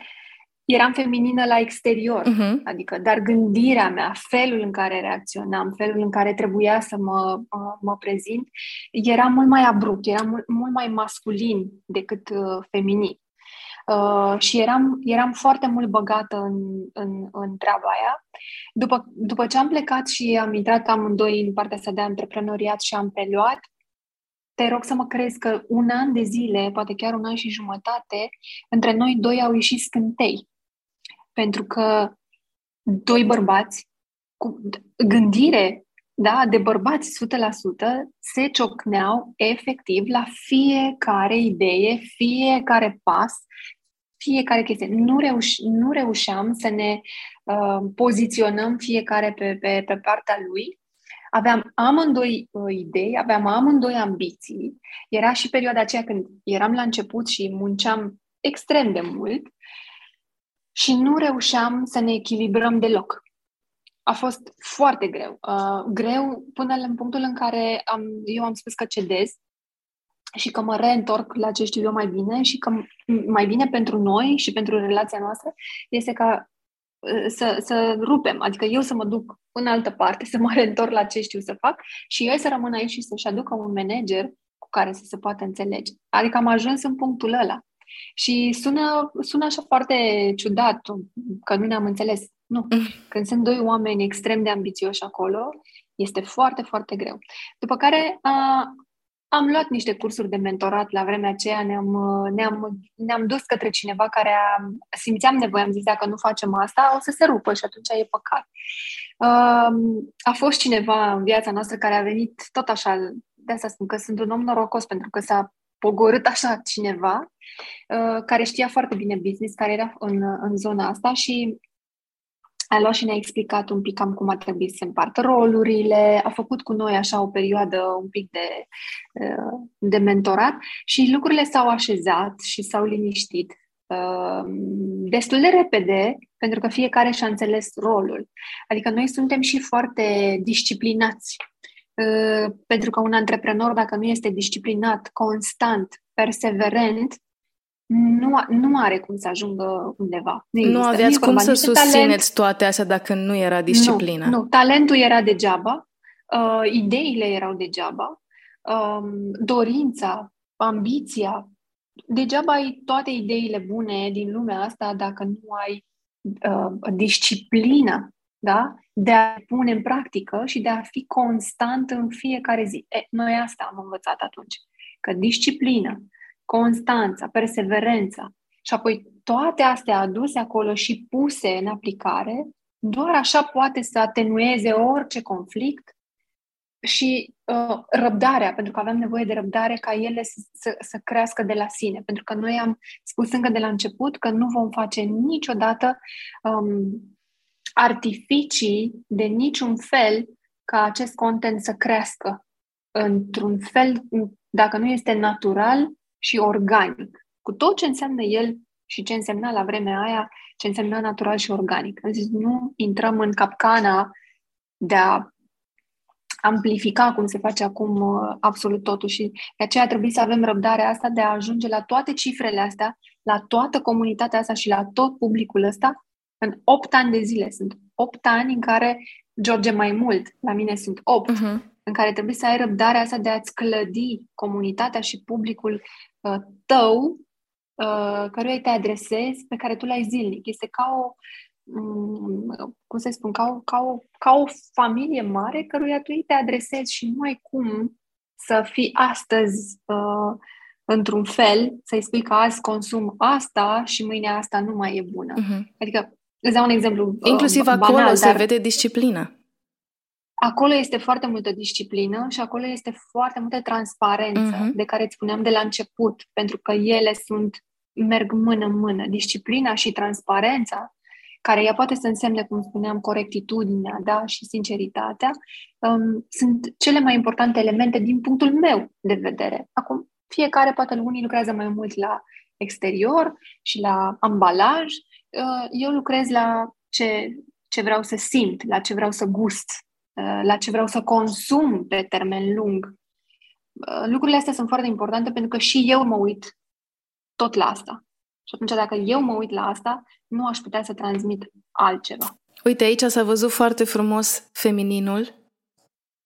eram feminină la exterior. Uh-huh. Adică, dar gândirea mea, felul în care reacționam, felul în care trebuia să mă, uh, mă prezint, era mult mai abrupt, era mult, mult mai masculin decât uh, feminin. Uh, și eram, eram foarte mult băgată în, în, în treaba aia. După, după ce am plecat și am intrat amândoi în partea asta de antreprenoriat și am preluat, te rog să mă crezi că un an de zile, poate chiar un an și jumătate, între noi doi au ieșit scântei. Pentru că doi bărbați cu gândire da, de bărbați 100% se ciocneau efectiv la fiecare idee, fiecare pas, fiecare chestie. Nu, reuș- nu reușeam să ne uh, poziționăm fiecare pe, pe, pe partea lui. Aveam amândoi uh, idei, aveam amândoi ambiții. Era și perioada aceea când eram la început și munceam extrem de mult și nu reușeam să ne echilibrăm deloc. A fost foarte greu. Uh, greu până în punctul în care am, eu am spus că cedez și că mă reîntorc la ce știu eu mai bine și că mai bine pentru noi și pentru relația noastră este ca uh, să, să rupem, adică eu să mă duc în altă parte, să mă reîntorc la ce știu să fac și el să rămână aici și să-și aducă un manager cu care să se poată înțelege. Adică am ajuns în punctul ăla. Și sună, sună așa foarte ciudat că nu ne-am înțeles. Nu. Mm. Când sunt doi oameni extrem de ambițioși acolo, este foarte, foarte greu. După care a, am luat niște cursuri de mentorat la vremea aceea, ne-am, ne-am, ne-am dus către cineva care a, simțeam nevoie, am zis, dacă nu facem asta, o să se rupă și atunci e păcat. A fost cineva în viața noastră care a venit tot așa, de asta spun că sunt un om norocos, pentru că s-a pogorât așa cineva uh, care știa foarte bine business, care era în, în zona asta și a luat și ne-a explicat un pic cam cum ar trebui să se împartă rolurile, a făcut cu noi așa o perioadă un pic de, uh, de mentorat și lucrurile s-au așezat și s-au liniștit uh, destul de repede, pentru că fiecare și-a înțeles rolul. Adică noi suntem și foarte disciplinați Uh, pentru că un antreprenor, dacă nu este disciplinat, constant, perseverent, nu, nu are cum să ajungă undeva. Nu, nu aveați cum să susțineți talent. toate astea dacă nu era disciplina. Nu, nu. talentul era degeaba, uh, ideile erau degeaba, uh, dorința, ambiția. Degeaba ai toate ideile bune din lumea asta dacă nu ai uh, disciplina da? de a pune în practică și de a fi constant în fiecare zi. E, noi asta am învățat atunci, că disciplină, constanța, perseverența și apoi toate astea aduse acolo și puse în aplicare, doar așa poate să atenueze orice conflict și uh, răbdarea, pentru că avem nevoie de răbdare ca ele să, să, să crească de la sine. Pentru că noi am spus încă de la început că nu vom face niciodată um, artificii de niciun fel ca acest content să crească într-un fel, dacă nu este natural și organic. Cu tot ce înseamnă el și ce însemna la vremea aia, ce însemna natural și organic. Am zis, nu intrăm în capcana de a amplifica cum se face acum uh, absolut totul și de aceea trebuie să avem răbdarea asta de a ajunge la toate cifrele astea, la toată comunitatea asta și la tot publicul ăsta în 8 ani de zile. Sunt 8 ani în care, George, mai mult, la mine sunt 8, uh-huh. Mhm. în care trebuie să ai răbdarea asta de a-ți clădi comunitatea și publicul uh, tău, uh, căruia te adresezi, pe care tu l-ai zilnic. Este ca o, um, cum să spun, ca o, ca, o, ca o familie mare căruia tu te adresezi și nu ai cum să fii astăzi uh, într-un fel, să-i spui că azi consum asta și mâine asta nu mai e bună. Uh-huh. Adică Îți dau un exemplu uh, Inclusiv acolo banal, se dar vede disciplină. Acolo este foarte multă disciplină și acolo este foarte multă transparență uh-huh. de care îți spuneam de la început, pentru că ele sunt merg mână în mână. Disciplina și transparența, care ea poate să însemne, cum spuneam, corectitudinea da? și sinceritatea, um, sunt cele mai importante elemente din punctul meu de vedere. Acum, fiecare, poate unii lucrează mai mult la exterior și la ambalaj, Uh, eu lucrez la ce, ce vreau să simt, la ce vreau să gust, uh, la ce vreau să consum pe termen lung. Uh, lucrurile astea sunt foarte importante pentru că și eu mă uit tot la asta. Și atunci, dacă eu mă uit la asta, nu aș putea să transmit altceva. Uite, aici s-a văzut foarte frumos femininul,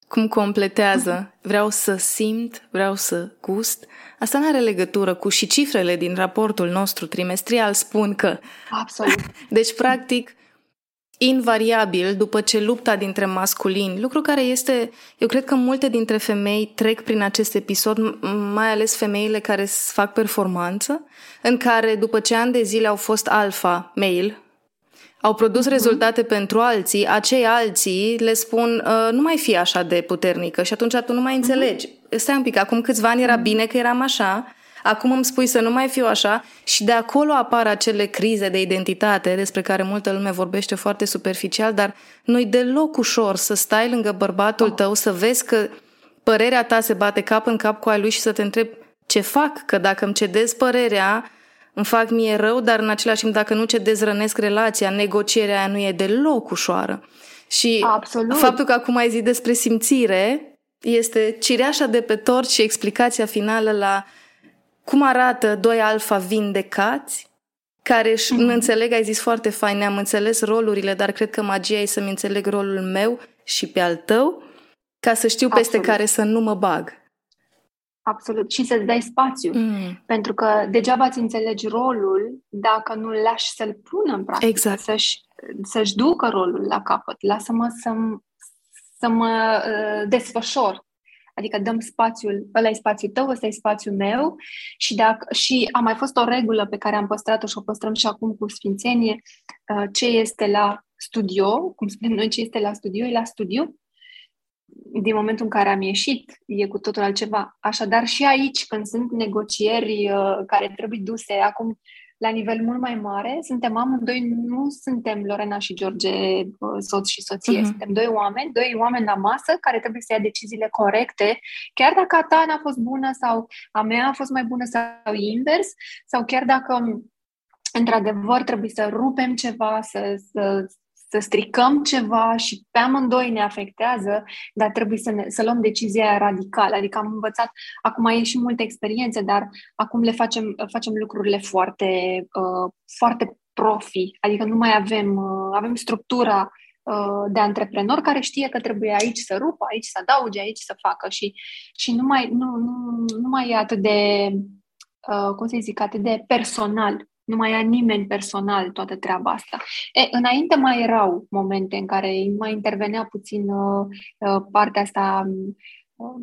cum completează. Vreau să simt, vreau să gust, Asta nu are legătură cu și cifrele din raportul nostru trimestrial spun că... Absolut. Deci, practic, invariabil, după ce lupta dintre masculini, lucru care este, eu cred că multe dintre femei trec prin acest episod, mai ales femeile care fac performanță, în care după ce ani de zile au fost alfa, male, au produs mm-hmm. rezultate pentru alții, acei alții le spun uh, nu mai fi așa de puternică și atunci tu nu mai mhm. înțelegi. Mm-hmm. Stai un pic, acum câțiva ani era mhm. bine că eram așa, acum îmi spui să nu mai fiu așa și de acolo apar acele crize de identitate despre care multă lume vorbește foarte superficial, dar nu-i deloc ușor să stai lângă bărbatul tău, să vezi că părerea ta se bate cap în cap cu a lui și să te întrebi ce fac, că dacă îmi cedez părerea, îmi fac mie rău, dar în același timp dacă nu cedez rănesc relația, negocierea aia nu e deloc ușoară. Și Absolut. faptul că acum ai zis despre simțire este cireașa de pe tort și explicația finală la cum arată doi alfa vindecați care își mm-hmm. înțeleg, ai zis foarte fain, ne-am înțeles rolurile, dar cred că magia e să-mi înțeleg rolul meu și pe al tău, ca să știu peste Absolut. care să nu mă bag. Absolut. Și să-ți dai spațiu. Mm. Pentru că degeaba îți înțelegi rolul dacă nu lași să-l pună în practică, exact. să-și, să-și ducă rolul la capăt. Lasă-mă să, să mă uh, desfășor. Adică dăm spațiul, ăla e spațiul tău, ăsta e spațiul meu și, dacă, și a mai fost o regulă pe care am păstrat-o și o păstrăm și acum cu Sfințenie, uh, ce este la studio, cum spunem noi, ce este la studio, e la studiu, din momentul în care am ieșit, e cu totul altceva. Așadar, și aici, când sunt negocieri uh, care trebuie duse acum la nivel mult mai mare, suntem amândoi, nu suntem Lorena și George, uh, soț și soție, uh-huh. suntem doi oameni, doi oameni la masă care trebuie să ia deciziile corecte, chiar dacă a ta n-a fost bună sau a mea a fost mai bună sau invers, sau chiar dacă într-adevăr trebuie să rupem ceva, să, să să stricăm ceva și pe amândoi ne afectează, dar trebuie să, ne, să luăm decizia radicală. Adică am învățat, acum e și multe experiențe, dar acum le facem, facem lucrurile foarte, uh, foarte profi. Adică nu mai avem, uh, avem structura uh, de antreprenor care știe că trebuie aici să rupă, aici să adauge, aici să facă și, și nu, mai, nu, nu, nu mai e atât de, uh, cum să zic, atât de personal nu mai ia nimeni personal toată treaba asta. E, înainte mai erau momente în care mai intervenea puțin uh, uh partea asta uh,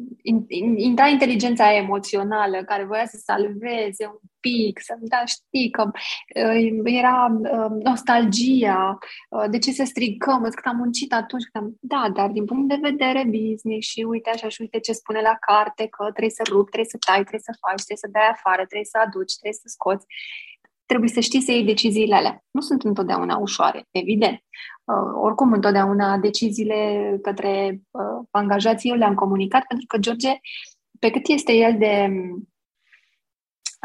intra inteligența emoțională care voia să salveze un pic, să da, știi că uh, era uh, nostalgia, uh, de ce să strigăm, că am muncit atunci, că am... da, dar din punct de vedere business și uite așa și uite ce spune la carte, că trebuie să rup, trebuie să tai, trebuie să faci, trebuie să dai afară, trebuie să aduci, trebuie să scoți trebuie să știi să iei deciziile alea. Nu sunt întotdeauna ușoare, evident. Uh, oricum, întotdeauna deciziile către uh, angajații eu le-am comunicat, pentru că George, pe cât este el de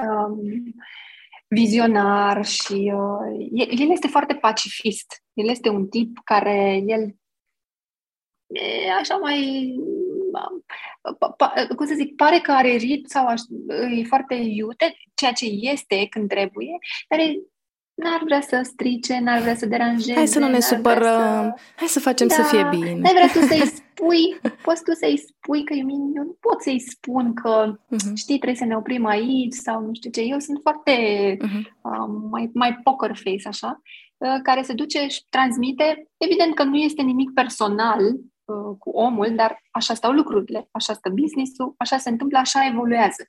um, vizionar și uh, el, el este foarte pacifist. El este un tip care el e așa mai cum să zic, pare că are rit sau aș, e foarte iute, ceea ce este când trebuie, dar e, n-ar vrea să strice, n-ar vrea să deranjeze. Hai să nu ne supărăm, să... hai să facem da, să fie bine. N-ai vrea tu să-i spui, poți tu să-i spui că eu, eu nu pot să-i spun că, uh-huh. știi, trebuie să ne oprim aici sau nu știu ce. Eu sunt foarte uh-huh. um, mai, mai poker face, așa, uh, care se duce și transmite. Evident că nu este nimic personal, Uh, cu omul, dar așa stau lucrurile, așa stă business-ul, așa se întâmplă, așa evoluează.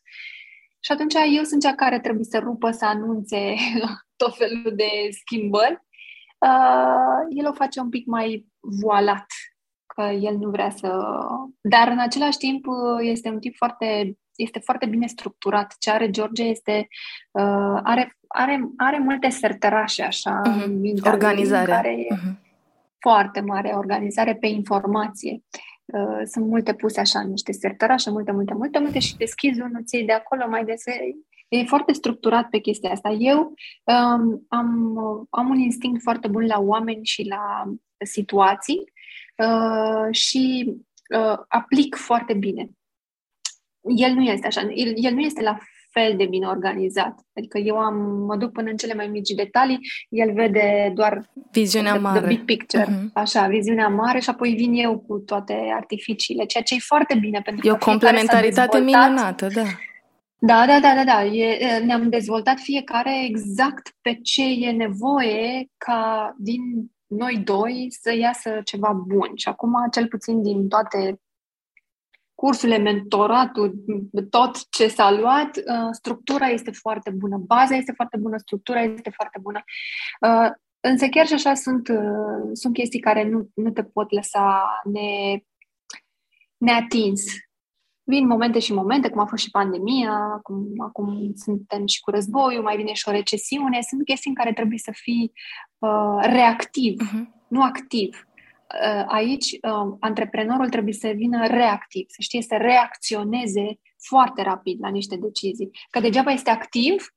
Și atunci eu sunt cea care trebuie să rupă, să anunțe tot felul de schimbări. Uh, el o face un pic mai voalat, că el nu vrea să... Dar în același timp uh, este un tip foarte este foarte bine structurat. Ce are George este uh, are, are, are multe serterașe așa uh-huh. în Organizare. Care uh-huh foarte mare organizare pe informație. Uh, sunt multe puse așa în niște sertărașe, multe, multe, multe, multe și deschizi unul, ții de acolo mai des. E foarte structurat pe chestia asta. Eu um, am, am un instinct foarte bun la oameni și la situații uh, și uh, aplic foarte bine. El nu este așa. El, el nu este la fel de bine organizat. Adică eu am, mă duc până în cele mai mici detalii, el vede doar viziunea the, mare. The big picture. Uh-huh. Așa, viziunea mare și apoi vin eu cu toate artificiile, ceea ce e foarte bine. Pentru e o complementaritate minunată, da. Da, da, da, da, da. E, ne-am dezvoltat fiecare exact pe ce e nevoie ca din noi doi să iasă ceva bun. Și acum, cel puțin din toate cursurile, mentoratul, tot ce s-a luat, uh, structura este foarte bună, baza este foarte bună, structura este foarte bună. Uh, însă chiar și așa sunt, uh, sunt chestii care nu, nu te pot lăsa ne, neatins. vin momente și momente, cum a fost și pandemia, acum, acum suntem și cu războiul, mai vine și o recesiune, sunt chestii în care trebuie să fii uh, reactiv, uh-huh. nu activ. Uh, aici, uh, antreprenorul trebuie să vină reactiv, să știe să reacționeze foarte rapid la niște decizii. Că degeaba este activ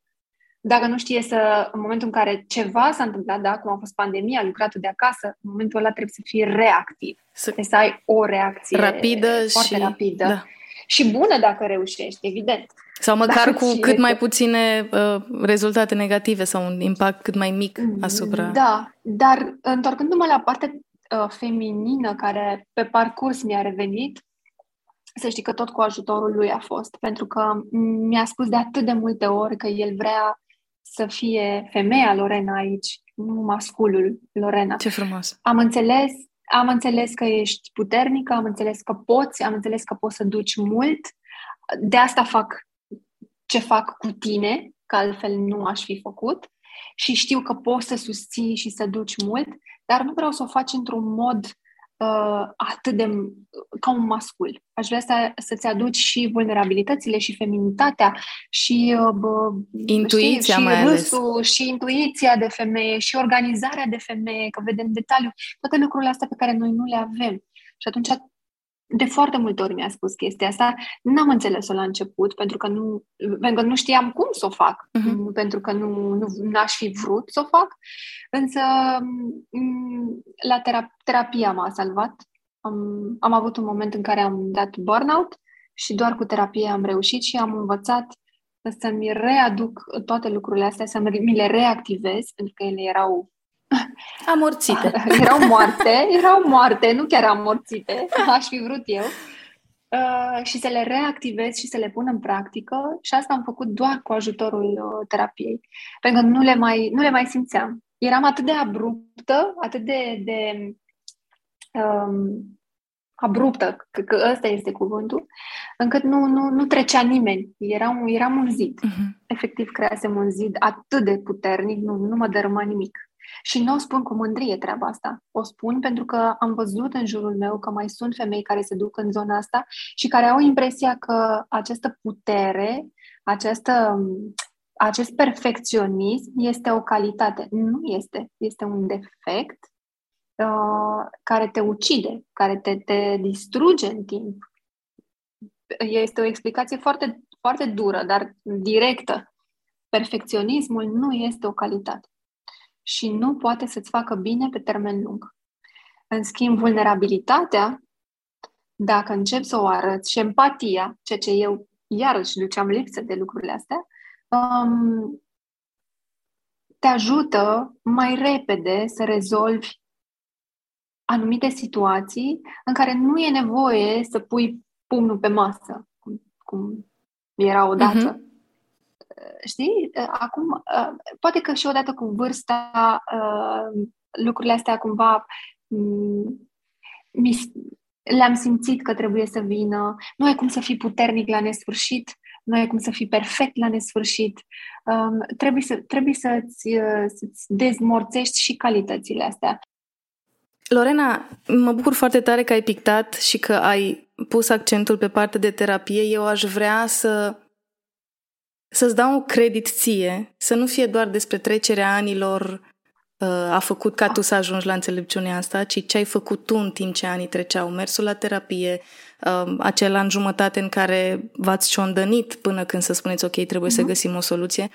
dacă nu știe să, în momentul în care ceva s-a întâmplat, da, cum a fost pandemia, lucratul de acasă, în momentul ăla trebuie să fii reactiv. Să, trebuie să ai o reacție rapidă foarte și, rapidă. Da. Și bună dacă reușești, evident. Sau măcar cu cât este... mai puține uh, rezultate negative sau un impact cât mai mic asupra. Da, dar întorcându-mă la partea uh, feminină care pe parcurs mi-a revenit, să știi că tot cu ajutorul lui a fost, pentru că mi-a spus de atât de multe ori că el vrea să fie femeia Lorena aici, nu masculul Lorena. Ce frumos! Am înțeles, am înțeles că ești puternică, am înțeles că poți, am înțeles că poți să duci mult. De asta fac ce fac cu tine, că altfel nu aș fi făcut. Și știu că poți să susții și să duci mult, dar nu vreau să o faci într-un mod uh, atât de ca un mascul. Aș vrea să, să-ți aduci și vulnerabilitățile și feminitatea și uh, bă, intuiția știi, mai și ales. și intuiția de femeie și organizarea de femeie, că vedem detaliu, toate lucrurile astea pe care noi nu le avem. Și atunci de foarte multe ori mi-a spus chestia asta. N-am înțeles-o la început, pentru că nu, pentru că nu știam cum să o fac, uh-huh. pentru că nu, nu n-aș fi vrut să o fac. Însă mm, la terap- terapia m-a salvat. Am, am avut un moment în care am dat burnout și doar cu terapie am reușit și am învățat să-mi readuc toate lucrurile astea, să mi le reactivez, pentru că ele erau Amorțite. erau moarte, erau moarte, nu chiar amorțite, aș fi vrut eu. Uh, și să le reactivez și să le pun în practică și asta am făcut doar cu ajutorul uh, terapiei. Pentru că nu le mai, nu le mai simțeam. Eram atât de abruptă, atât de, de um, abruptă, că, că ăsta este cuvântul, încât nu, nu, nu trecea nimeni. Eram, eram un zid. Uh-huh. Efectiv, creasem un zid atât de puternic, nu, nu mă dărâma nimic. Și nu o spun cu mândrie treaba asta. O spun pentru că am văzut în jurul meu că mai sunt femei care se duc în zona asta și care au impresia că această putere, această, acest perfecționism este o calitate. Nu este. Este un defect uh, care te ucide, care te, te distruge în timp. Este o explicație foarte, foarte dură, dar directă. Perfecționismul nu este o calitate și nu poate să-ți facă bine pe termen lung. În schimb, vulnerabilitatea, dacă încep să o arăți, și empatia, ceea ce eu iarăși duceam lipsă de lucrurile astea, um, te ajută mai repede să rezolvi anumite situații în care nu e nevoie să pui pumnul pe masă, cum, cum era odată. Uh-huh știi, acum, poate că și odată cu vârsta, lucrurile astea cumva le-am simțit că trebuie să vină. Nu ai cum să fii puternic la nesfârșit, nu ai cum să fii perfect la nesfârșit. trebuie, să, trebuie să-ți, să-ți dezmorțești și calitățile astea. Lorena, mă bucur foarte tare că ai pictat și că ai pus accentul pe partea de terapie. Eu aș vrea să să-ți dau un credit ție, să nu fie doar despre trecerea anilor uh, a făcut ca tu să ajungi la înțelepciunea asta, ci ce ai făcut tu în timp ce anii treceau, mersul la terapie, uh, acel an jumătate în care v-ați ciondănit până când să spuneți ok, trebuie uh-huh. să mhm. găsim o soluție.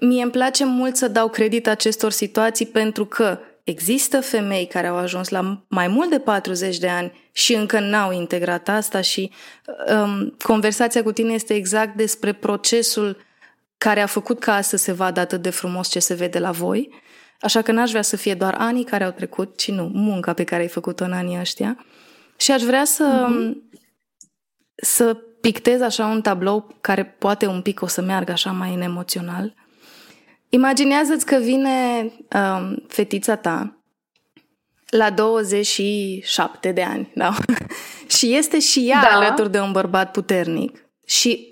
Mie îmi place mult să dau credit acestor situații pentru că există femei care au ajuns la mai mult de 40 de ani și încă n-au integrat asta și um, conversația cu tine este exact despre procesul care a făcut ca să se vadă atât de frumos ce se vede la voi. Așa că n-aș vrea să fie doar anii care au trecut, ci nu, munca pe care ai făcut-o în anii ăștia. Și aș vrea să, mm-hmm. să pictez așa un tablou care poate un pic o să meargă așa mai în emoțional. Imaginează-ți că vine um, fetița ta la 27 de ani, da? și este și ea da. alături de un bărbat puternic. Și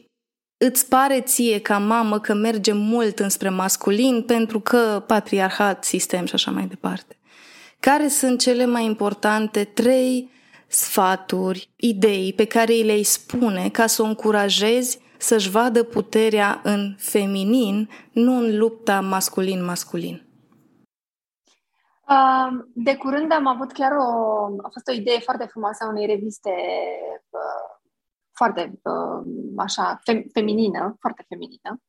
îți pare ție ca mamă că merge mult înspre masculin pentru că patriarhat, sistem și așa mai departe. Care sunt cele mai importante trei sfaturi, idei pe care îi le spune ca să o încurajezi să-și vadă puterea în feminin, nu în lupta masculin-masculin? De curând am avut chiar o... a fost o idee foarte frumoasă a unei reviste uh, foarte uh, așa, fem, feminină, foarte feminină.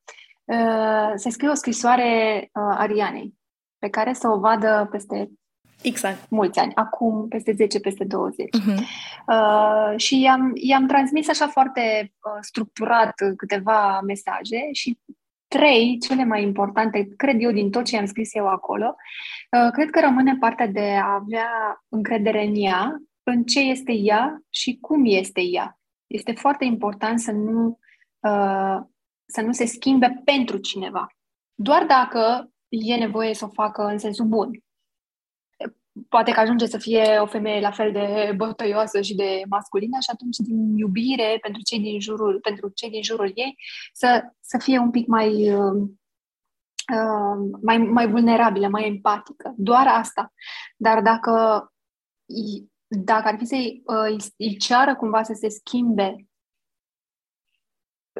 Uh, se scrie o scrisoare Arianei pe care să o vadă peste Exact. Mulți ani, acum peste 10, peste 20. Uh-huh. Mhm. Uh, și i-am, i-am transmis așa foarte uh, structurat câteva mesaje și trei, cele mai importante, cred eu, din tot ce am scris eu acolo, uh, cred că rămâne partea de a avea încredere în ea, în ce este ea și cum este ea. Este foarte important să nu, uh, să nu se schimbe pentru cineva. Doar dacă e nevoie să o facă în sensul bun poate că ajunge să fie o femeie la fel de bătăioasă și de masculină și atunci din iubire pentru cei din jurul, pentru cei din jurul ei să, să fie un pic mai, uh, uh mai, mai vulnerabilă, mai empatică. Doar asta. Dar dacă, dacă ar fi să-i uh, îi ceară cumva să se schimbe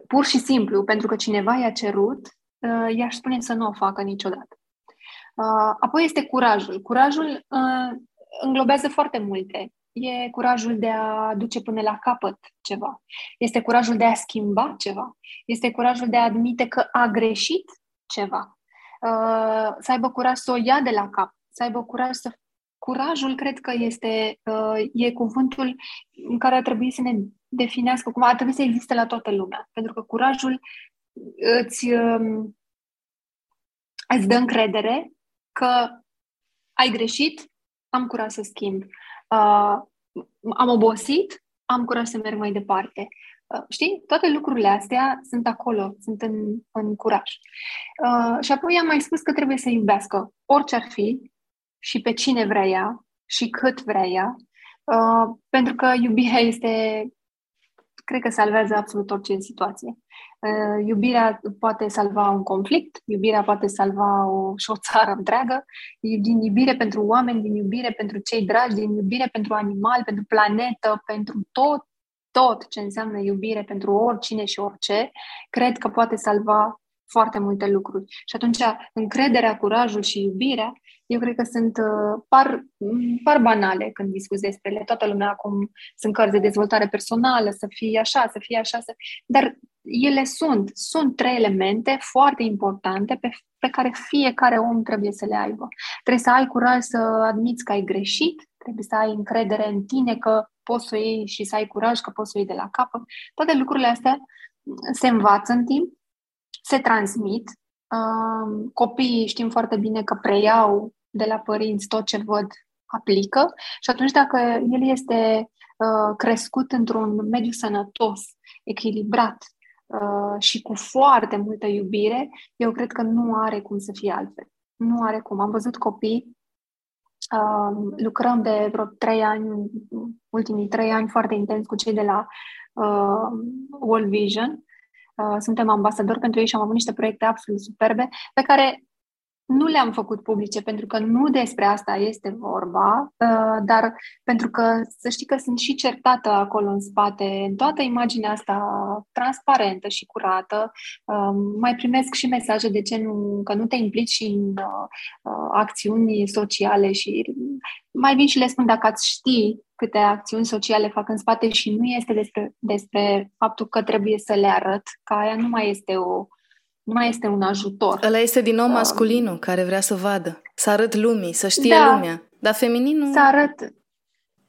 pur și simplu pentru că cineva i-a cerut, uh, i-aș spune să nu o facă niciodată. Uh, apoi este curajul. Curajul uh, înglobează foarte multe. E curajul de a duce până la capăt ceva. Este curajul de a schimba ceva. Este curajul de a admite că a greșit ceva. Uh, să aibă curaj să o ia de la cap. Să aibă curaj să curajul cred că este e cuvântul în care ar trebui să ne definească cum ar trebui să existe la toată lumea. Pentru că curajul îți, um, îți dă încredere că ai greșit, am curaj să schimb. Uh, am obosit, am curaj să merg mai departe. Uh, știi? Toate lucrurile astea sunt acolo, sunt în, în curaj. Uh, și apoi am mai spus că trebuie să iubească orice ar fi și pe cine vrea ea și cât vrea ea, uh, pentru că iubirea este cred că salvează absolut orice situație. Uh, iubirea poate salva un conflict, iubirea poate salva o, și o țară întreagă, din iubire pentru oameni, din iubire pentru cei dragi, din iubire pentru animal, pentru planetă, pentru tot, tot ce înseamnă iubire pentru oricine și orice, cred că poate salva foarte multe lucruri. Și atunci, încrederea, curajul și iubirea, eu cred că sunt, uh, par, par banale când discuți despre ele. Toată lumea acum sunt cărți de dezvoltare personală, să fie așa, să fie așa, să... dar ele sunt, sunt trei elemente foarte importante pe, pe care fiecare om trebuie să le aibă. Trebuie să ai curaj să admiți că ai greșit, trebuie să ai încredere în tine că poți să o iei și să ai curaj că poți să o iei de la capăt. Toate lucrurile astea se învață în timp se transmit. Copiii știm foarte bine că preiau de la părinți tot ce văd, aplică și atunci dacă el este uh, crescut într-un mediu sănătos, echilibrat uh, și cu foarte multă iubire, eu cred că nu are cum să fie altfel. Nu are cum. Am văzut copii Uh, lucrăm de vreo trei ani, ultimii trei ani foarte intens cu cei de la uh, World Vision Uh, suntem ambasadori pentru ei și am avut niște proiecte absolut superbe pe care nu le-am făcut publice pentru că nu despre asta este vorba, uh, dar pentru că să știi că sunt și certată acolo în spate, în toată imaginea asta transparentă și curată. Um, mai primesc și mesaje de ce nu, că nu te implici în uh, acțiuni sociale și mai vin și le spun dacă ați ști câte acțiuni sociale fac în spate și nu este despre, despre faptul că trebuie să le arăt, că aia nu mai este o nu mai este un ajutor. Ăla este din nou um, masculinul um, care vrea să vadă, să arăt lumii, să știe da, lumea. Dar femininul... Să arăt...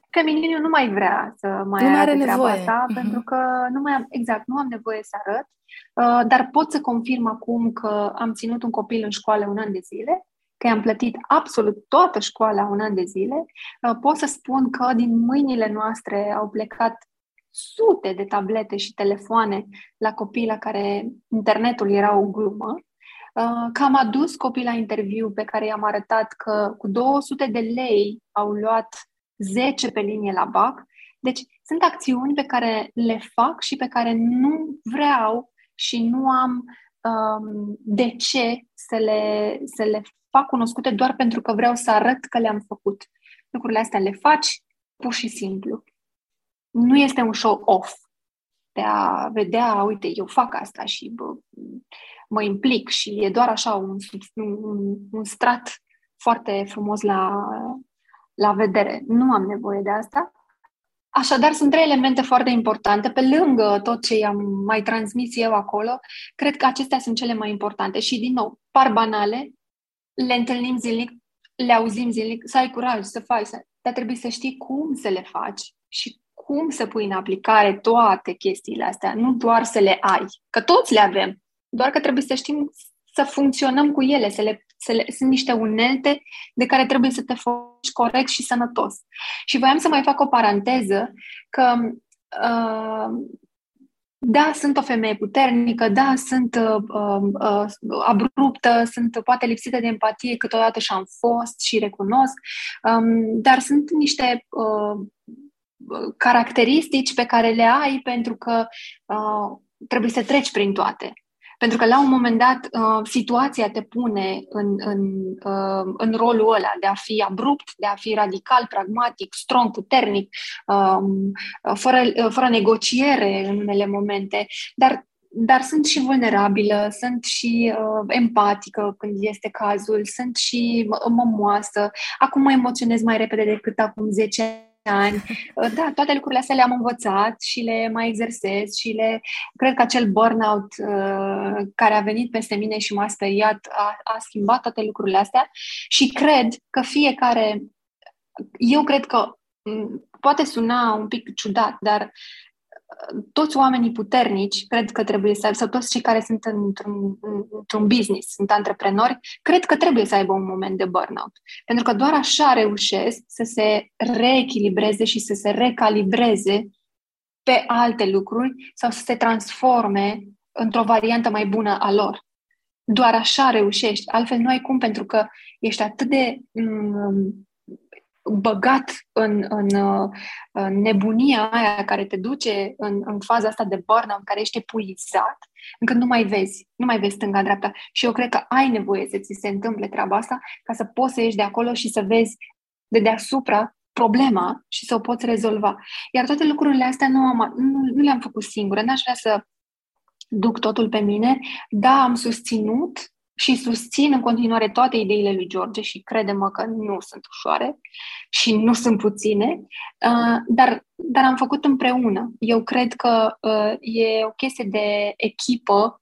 Femininul nu mai vrea să mai nu mai are nevoie. asta, mm-hmm. pentru că nu mai am, exact, nu am nevoie să arăt, uh, dar pot să confirm acum că am ținut un copil în școală un an de zile că i-am plătit absolut toată școala un an de zile, uh, pot să spun că din mâinile noastre au plecat sute de tablete și telefoane la copii la care internetul era o glumă, uh, că am adus copii la interviu pe care i-am arătat că cu 200 de lei au luat 10 pe linie la BAC. Deci sunt acțiuni pe care le fac și pe care nu vreau și nu am um, de ce să le, să le fac cunoscute doar pentru că vreau să arăt că le-am făcut. Lucrurile astea le faci pur și simplu. Nu este un show-off de a vedea, uite, eu fac asta și bă, mă implic și e doar așa un, un, un strat foarte frumos la, la vedere. Nu am nevoie de asta. Așadar, sunt trei elemente foarte importante. Pe lângă tot ce i-am mai transmis eu acolo, cred că acestea sunt cele mai importante. Și, din nou, par banale, le întâlnim zilnic, le auzim zilnic, să ai curaj, să faci, să... dar trebuie să știi cum să le faci și cum să pui în aplicare toate chestiile astea, nu doar să le ai, că toți le avem, doar că trebuie să știm să funcționăm cu ele, să le, să le, sunt niște unelte de care trebuie să te folosești corect și sănătos. Și voiam să mai fac o paranteză că uh, da, sunt o femeie puternică, da, sunt uh, uh, abruptă, sunt poate lipsită de empatie, câteodată și-am fost și recunosc, um, dar sunt niște uh, caracteristici pe care le ai pentru că uh, trebuie să treci prin toate. Pentru că la un moment dat uh, situația te pune în, în, uh, în rolul ăla de a fi abrupt, de a fi radical, pragmatic, strong, puternic, um, fără, fără negociere în unele momente, dar dar sunt și vulnerabilă, sunt și uh, empatică când este cazul, sunt și mămoasă. Acum mă emoționez mai repede decât acum 10 ani. Da, toate lucrurile astea le-am învățat și le mai exersez și le... Cred că acel burnout uh, care a venit peste mine și m-a speriat a, a schimbat toate lucrurile astea și cred că fiecare... Eu cred că poate suna un pic ciudat, dar toți oamenii puternici, cred că trebuie să, sau toți cei care sunt într-un, într-un business, sunt antreprenori, cred că trebuie să aibă un moment de burnout. Pentru că doar așa reușesc să se reechilibreze și să se recalibreze pe alte lucruri sau să se transforme într-o variantă mai bună a lor. Doar așa reușești. Altfel nu ai cum, pentru că ești atât de mm, băgat în, în, în nebunia aia care te duce în, în faza asta de burnout, în care ești epuizat, încât nu mai vezi, nu mai vezi stânga-dreapta. Și eu cred că ai nevoie să ți se întâmple treaba asta ca să poți să ieși de acolo și să vezi de deasupra problema și să o poți rezolva. Iar toate lucrurile astea nu, am, nu, nu le-am făcut singură. N-aș vrea să duc totul pe mine. Da, am susținut și susțin în continuare toate ideile lui George și credem că nu sunt ușoare și nu sunt puține, uh, dar, dar am făcut împreună. Eu cred că uh, e o chestie de echipă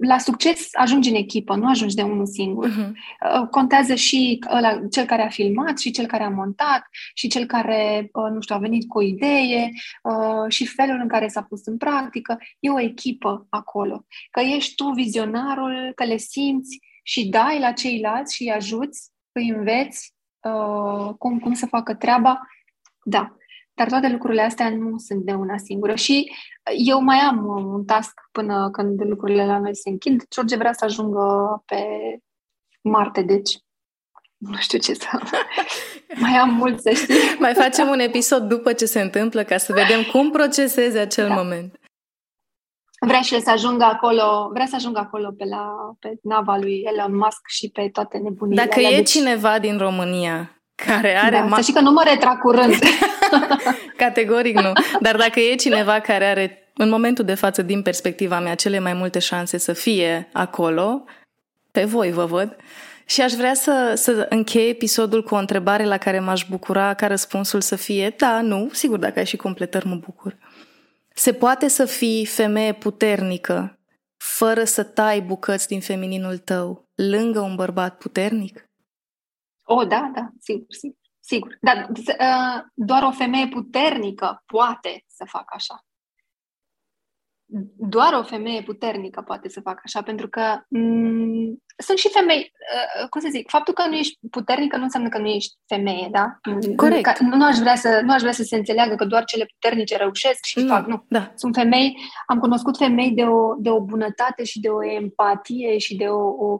la succes ajungi în echipă, nu ajungi de unul singur. Uh-huh. Contează și ăla, cel care a filmat, și cel care a montat, și cel care, uh, nu știu, a venit cu o idee, uh, și felul în care s-a pus în practică. E o echipă acolo. Că ești tu vizionarul, că le simți și dai la ceilalți și îi ajuți, îi înveți cum, cum să facă treaba. Da. Dar toate lucrurile astea nu sunt de una singură și eu mai am un task până când lucrurile la noi se închid. George vrea să ajungă pe Marte, deci nu știu ce să... mai am mult să știi. mai facem un episod după ce se întâmplă ca să vedem cum procesezi acel da. moment. Vrea și el să ajungă acolo, vrea să ajungă acolo pe, la, pe nava lui Elon Musk și pe toate nebunile Dacă alea, e deci... cineva din România care are... Da, ma- să știi că nu mă retrag curând. Categoric nu. Dar dacă e cineva care are, în momentul de față, din perspectiva mea, cele mai multe șanse să fie acolo, pe voi vă văd, și aș vrea să, să închei episodul cu o întrebare la care m-aș bucura ca răspunsul să fie da, nu, sigur, dacă ai și completări, mă bucur. Se poate să fii femeie puternică fără să tai bucăți din femininul tău lângă un bărbat puternic? Oh, da, da, sigur, sigur. Sigur, dar uh, doar o femeie puternică poate să facă așa. Doar o femeie puternică poate să facă așa, pentru că m- sunt și femei, uh, cum să zic, faptul că nu ești puternică nu înseamnă că nu ești femeie, da? Corect. Nu, nu, aș vrea să, nu aș vrea să se înțeleagă că doar cele puternice reușesc și nu, fac, nu. Da. Sunt femei, am cunoscut femei de o, de o bunătate și de o empatie și de o, o, o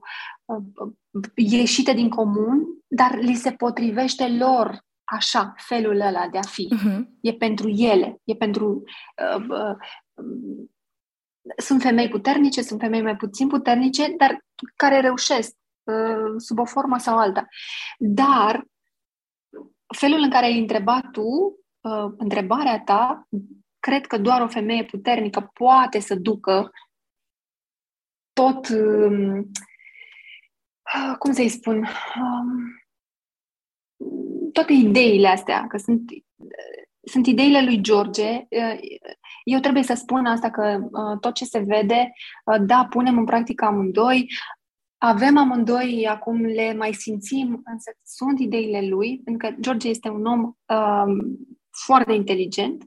ieșite din comun, dar li se potrivește lor așa, felul ăla de a fi. Uh-huh. E pentru ele, e pentru... Uh, uh, sunt femei puternice, sunt femei mai puțin puternice, dar care reușesc uh, sub o formă sau alta. Dar felul în care ai întrebat tu uh, întrebarea ta, cred că doar o femeie puternică poate să ducă tot, uh, cum să-i spun, uh, toate ideile astea, că sunt, sunt ideile lui George. Eu trebuie să spun asta că uh, tot ce se vede, uh, da, punem în practică amândoi, avem amândoi, acum le mai simțim, însă sunt ideile lui, pentru că George este un om um, foarte inteligent,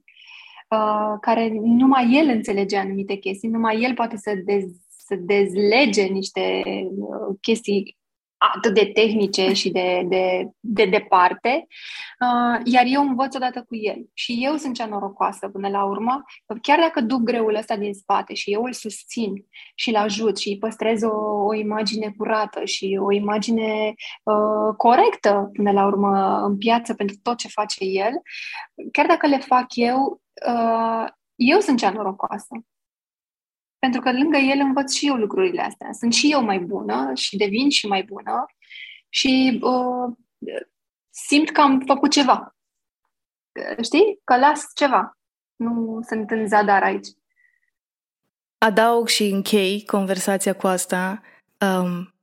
uh, care numai el înțelege anumite chestii, numai el poate să, dez, să dezlege niște uh, chestii atât de tehnice și de, de, de departe, uh, iar eu învăț odată cu el. Și eu sunt cea norocoasă până la urmă, chiar dacă duc greul ăsta din spate și eu îl susțin și îl ajut și îi păstrez o, o imagine curată și o imagine uh, corectă până la urmă în piață pentru tot ce face el, chiar dacă le fac eu, uh, eu sunt cea norocoasă. Pentru că lângă el învăț și eu lucrurile astea. Sunt și eu mai bună și devin și mai bună și uh, simt că am făcut ceva. Știi? Că las ceva. Nu sunt în zadar aici. Adaug și închei conversația cu asta. Um,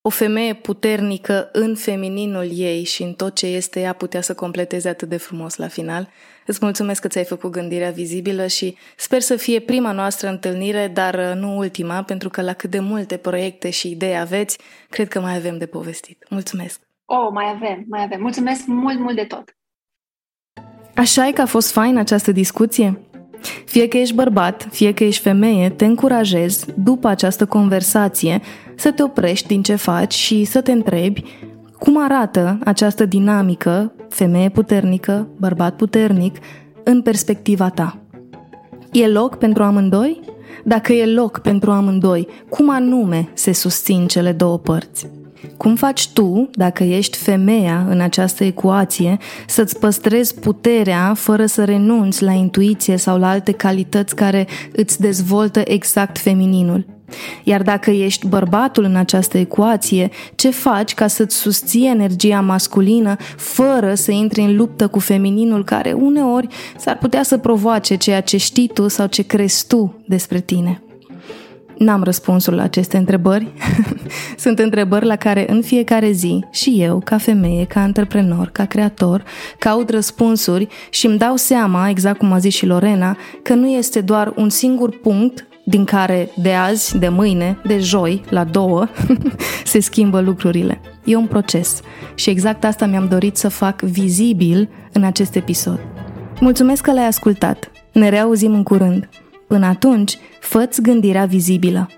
o femeie puternică în femininul ei și în tot ce este ea putea să completeze atât de frumos la final. Îți mulțumesc că ți-ai făcut gândirea vizibilă și sper să fie prima noastră întâlnire, dar uh, nu ultima, pentru că la cât de multe proiecte și idei aveți, cred că mai avem de povestit. Mulțumesc! Oh, mai avem, mai avem. Mulțumesc mult, mult de tot! Așa e că a fost fain această discuție? Fie că ești bărbat, fie că ești femeie, te încurajez, după această conversație, să te oprești din ce faci și să te întrebi cum arată această dinamică, femeie puternică, bărbat puternic, în perspectiva ta. E loc pentru amândoi? Dacă e loc pentru amândoi, cum anume se susțin cele două părți? Cum faci tu, dacă ești femeia în această ecuație, să-ți păstrezi puterea fără să renunți la intuiție sau la alte calități care îți dezvoltă exact femininul? Iar dacă ești bărbatul în această ecuație, ce faci ca să-ți susții energia masculină fără să intri în luptă cu femininul care uneori s-ar putea să provoace ceea ce știi tu sau ce crezi tu despre tine? N-am răspunsul la aceste întrebări. Sunt întrebări la care în fiecare zi și eu, ca femeie, ca antreprenor, ca creator, caut răspunsuri și îmi dau seama, exact cum a zis și Lorena, că nu este doar un singur punct din care de azi, de mâine, de joi, la două, se schimbă lucrurile. E un proces și exact asta mi-am dorit să fac vizibil în acest episod. Mulțumesc că l-ai ascultat. Ne reauzim în curând. Până atunci, fă gândirea vizibilă.